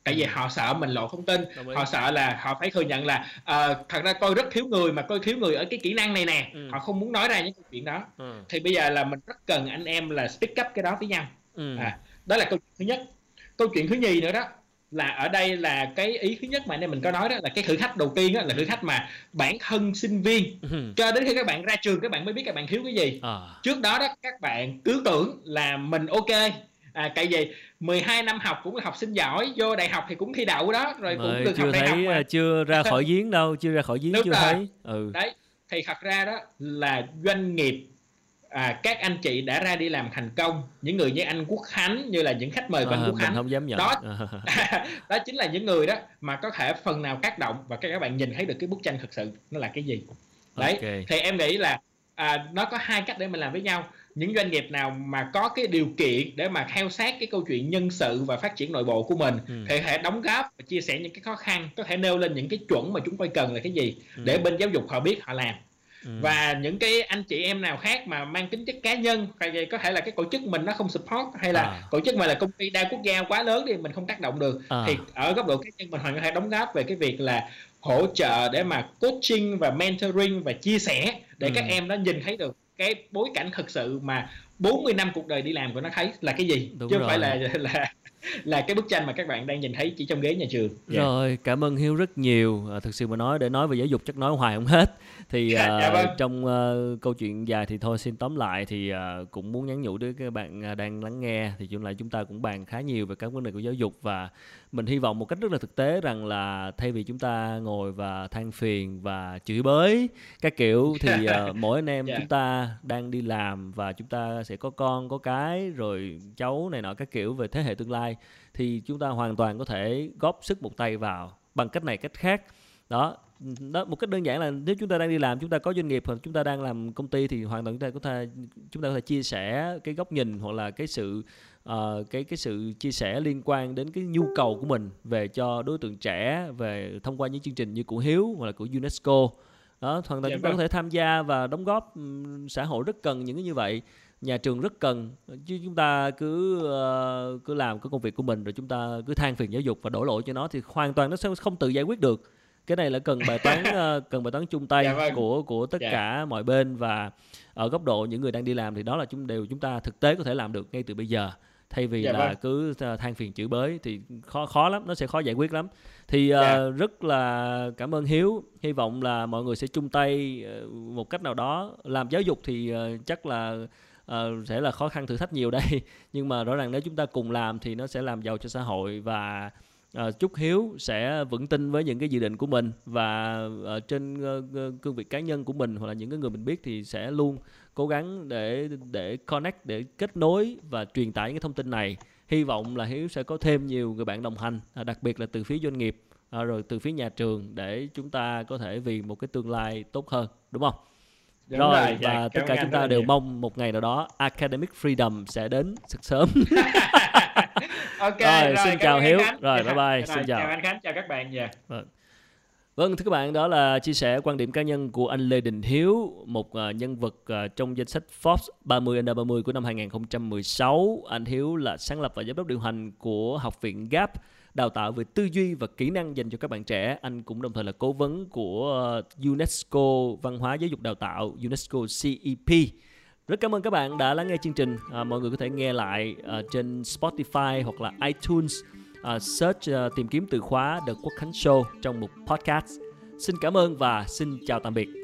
tại vì ừ. họ sợ mình lộ thông tin họ sợ là họ phải thừa nhận là uh, thật ra tôi rất thiếu người mà tôi thiếu người ở cái kỹ năng này nè ừ. họ không muốn nói ra những câu chuyện đó ừ. thì bây giờ là mình rất cần anh em là speak up cái đó với nhau ừ. à, đó là câu chuyện thứ nhất câu chuyện thứ nhì nữa đó là ở đây là cái ý thứ nhất mà anh em mình có nói đó là cái thử thách đầu tiên đó là thử thách mà bản thân sinh viên ừ. cho đến khi các bạn ra trường các bạn mới biết các bạn thiếu cái gì à. trước đó đó các bạn cứ tưởng là mình ok à, tại vì 12 năm học cũng là học sinh giỏi vô đại học thì cũng thi đậu đó rồi cũng được học đại học mà. chưa ra <laughs> khỏi giếng đâu chưa ra khỏi giếng Đúng chưa rồi. thấy ừ. đấy thì thật ra đó là doanh nghiệp à, các anh chị đã ra đi làm thành công những người như anh Quốc Khánh như là những khách mời của à, anh Quốc Khánh không dám nhận. đó <laughs> <laughs> đó chính là những người đó mà có thể phần nào tác động và các bạn nhìn thấy được cái bức tranh thực sự nó là cái gì đấy okay. thì em nghĩ là à, nó có hai cách để mình làm với nhau những doanh nghiệp nào mà có cái điều kiện để mà theo sát cái câu chuyện nhân sự và phát triển nội bộ của mình ừ. thì thể đóng góp và chia sẻ những cái khó khăn có thể nêu lên những cái chuẩn mà chúng tôi cần là cái gì ừ. để bên giáo dục họ biết họ làm Ừ. và những cái anh chị em nào khác mà mang tính chất cá nhân hay có thể là cái tổ chức mình nó không support hay là à. tổ chức mà là công ty đa quốc gia quá lớn thì mình không tác động được à. thì ở góc độ cá nhân mình hoàn có thể đóng góp về cái việc là hỗ trợ để mà coaching và mentoring và chia sẻ để ừ. các em nó nhìn thấy được cái bối cảnh thực sự mà 40 năm cuộc đời đi làm của nó thấy là cái gì Đúng chứ không phải là là là cái bức tranh mà các bạn đang nhìn thấy chỉ trong ghế nhà trường. Yeah. Rồi, cảm ơn Hiếu rất nhiều. À, thực sự mà nói để nói về giáo dục chắc nói hoài không hết. Thì <laughs> dạ, dạ, vâng. trong uh, câu chuyện dài thì thôi xin tóm lại thì uh, cũng muốn nhắn nhủ đến các bạn đang lắng nghe thì chúng lại chúng ta cũng bàn khá nhiều về các vấn đề của giáo dục và mình hy vọng một cách rất là thực tế rằng là thay vì chúng ta ngồi và than phiền và chửi bới các kiểu thì uh, <laughs> mỗi anh em yeah. chúng ta đang đi làm và chúng ta sẽ có con có cái rồi cháu này nọ các kiểu về thế hệ tương lai thì chúng ta hoàn toàn có thể góp sức một tay vào bằng cách này cách khác đó đó một cách đơn giản là nếu chúng ta đang đi làm chúng ta có doanh nghiệp hoặc chúng ta đang làm công ty thì hoàn toàn chúng ta có thể chúng ta có thể chia sẻ cái góc nhìn hoặc là cái sự uh, cái cái sự chia sẻ liên quan đến cái nhu cầu của mình về cho đối tượng trẻ về thông qua những chương trình như của Hiếu hoặc là của UNESCO. Đó hoàn toàn dạ, chúng ta vâng. có thể tham gia và đóng góp xã hội rất cần những cái như vậy nhà trường rất cần. Chứ chúng ta cứ uh, cứ làm cái công việc của mình rồi chúng ta cứ than phiền giáo dục và đổ lỗi cho nó thì hoàn toàn nó sẽ không tự giải quyết được cái này là cần bài toán uh, <laughs> cần bài toán chung tay dạ, vâng. của của tất dạ. cả mọi bên và ở góc độ những người đang đi làm thì đó là chúng đều chúng ta thực tế có thể làm được ngay từ bây giờ thay vì dạ, là vâng. cứ than phiền chửi bới thì khó khó lắm nó sẽ khó giải quyết lắm thì uh, dạ. rất là cảm ơn hiếu hy vọng là mọi người sẽ chung tay uh, một cách nào đó làm giáo dục thì uh, chắc là uh, sẽ là khó khăn thử thách nhiều đây <laughs> nhưng mà rõ ràng nếu chúng ta cùng làm thì nó sẽ làm giàu cho xã hội và uh, chúc hiếu sẽ vững tin với những cái dự định của mình và uh, trên uh, cương vị cá nhân của mình hoặc là những cái người mình biết thì sẽ luôn cố gắng để để connect để kết nối và truyền tải những cái thông tin này. Hy vọng là hiếu sẽ có thêm nhiều người bạn đồng hành à, đặc biệt là từ phía doanh nghiệp à, rồi từ phía nhà trường để chúng ta có thể vì một cái tương lai tốt hơn đúng không? Đúng rồi, rồi và dạ, tất cả chúng ta đều nhiều. mong một ngày nào đó academic freedom sẽ đến rất sớm <laughs> ok rồi, rồi xin chào hiếu rồi bye bye rồi, xin chào. chào anh khánh chào các bạn yeah. Dạ. vâng. Vâng thưa các bạn, đó là chia sẻ quan điểm cá nhân của anh Lê Đình Hiếu, một uh, nhân vật uh, trong danh sách Forbes 30 under 30 của năm 2016. Anh Hiếu là sáng lập và giám đốc điều hành của Học viện GAP, đào tạo về tư duy và kỹ năng dành cho các bạn trẻ. Anh cũng đồng thời là cố vấn của uh, UNESCO Văn hóa Giáo dục Đào tạo, UNESCO CEP. Rất cảm ơn các bạn đã lắng nghe chương trình. À, mọi người có thể nghe lại à, trên Spotify hoặc là iTunes à, search à, tìm kiếm từ khóa The Quốc Khánh Show trong một podcast. Xin cảm ơn và xin chào tạm biệt.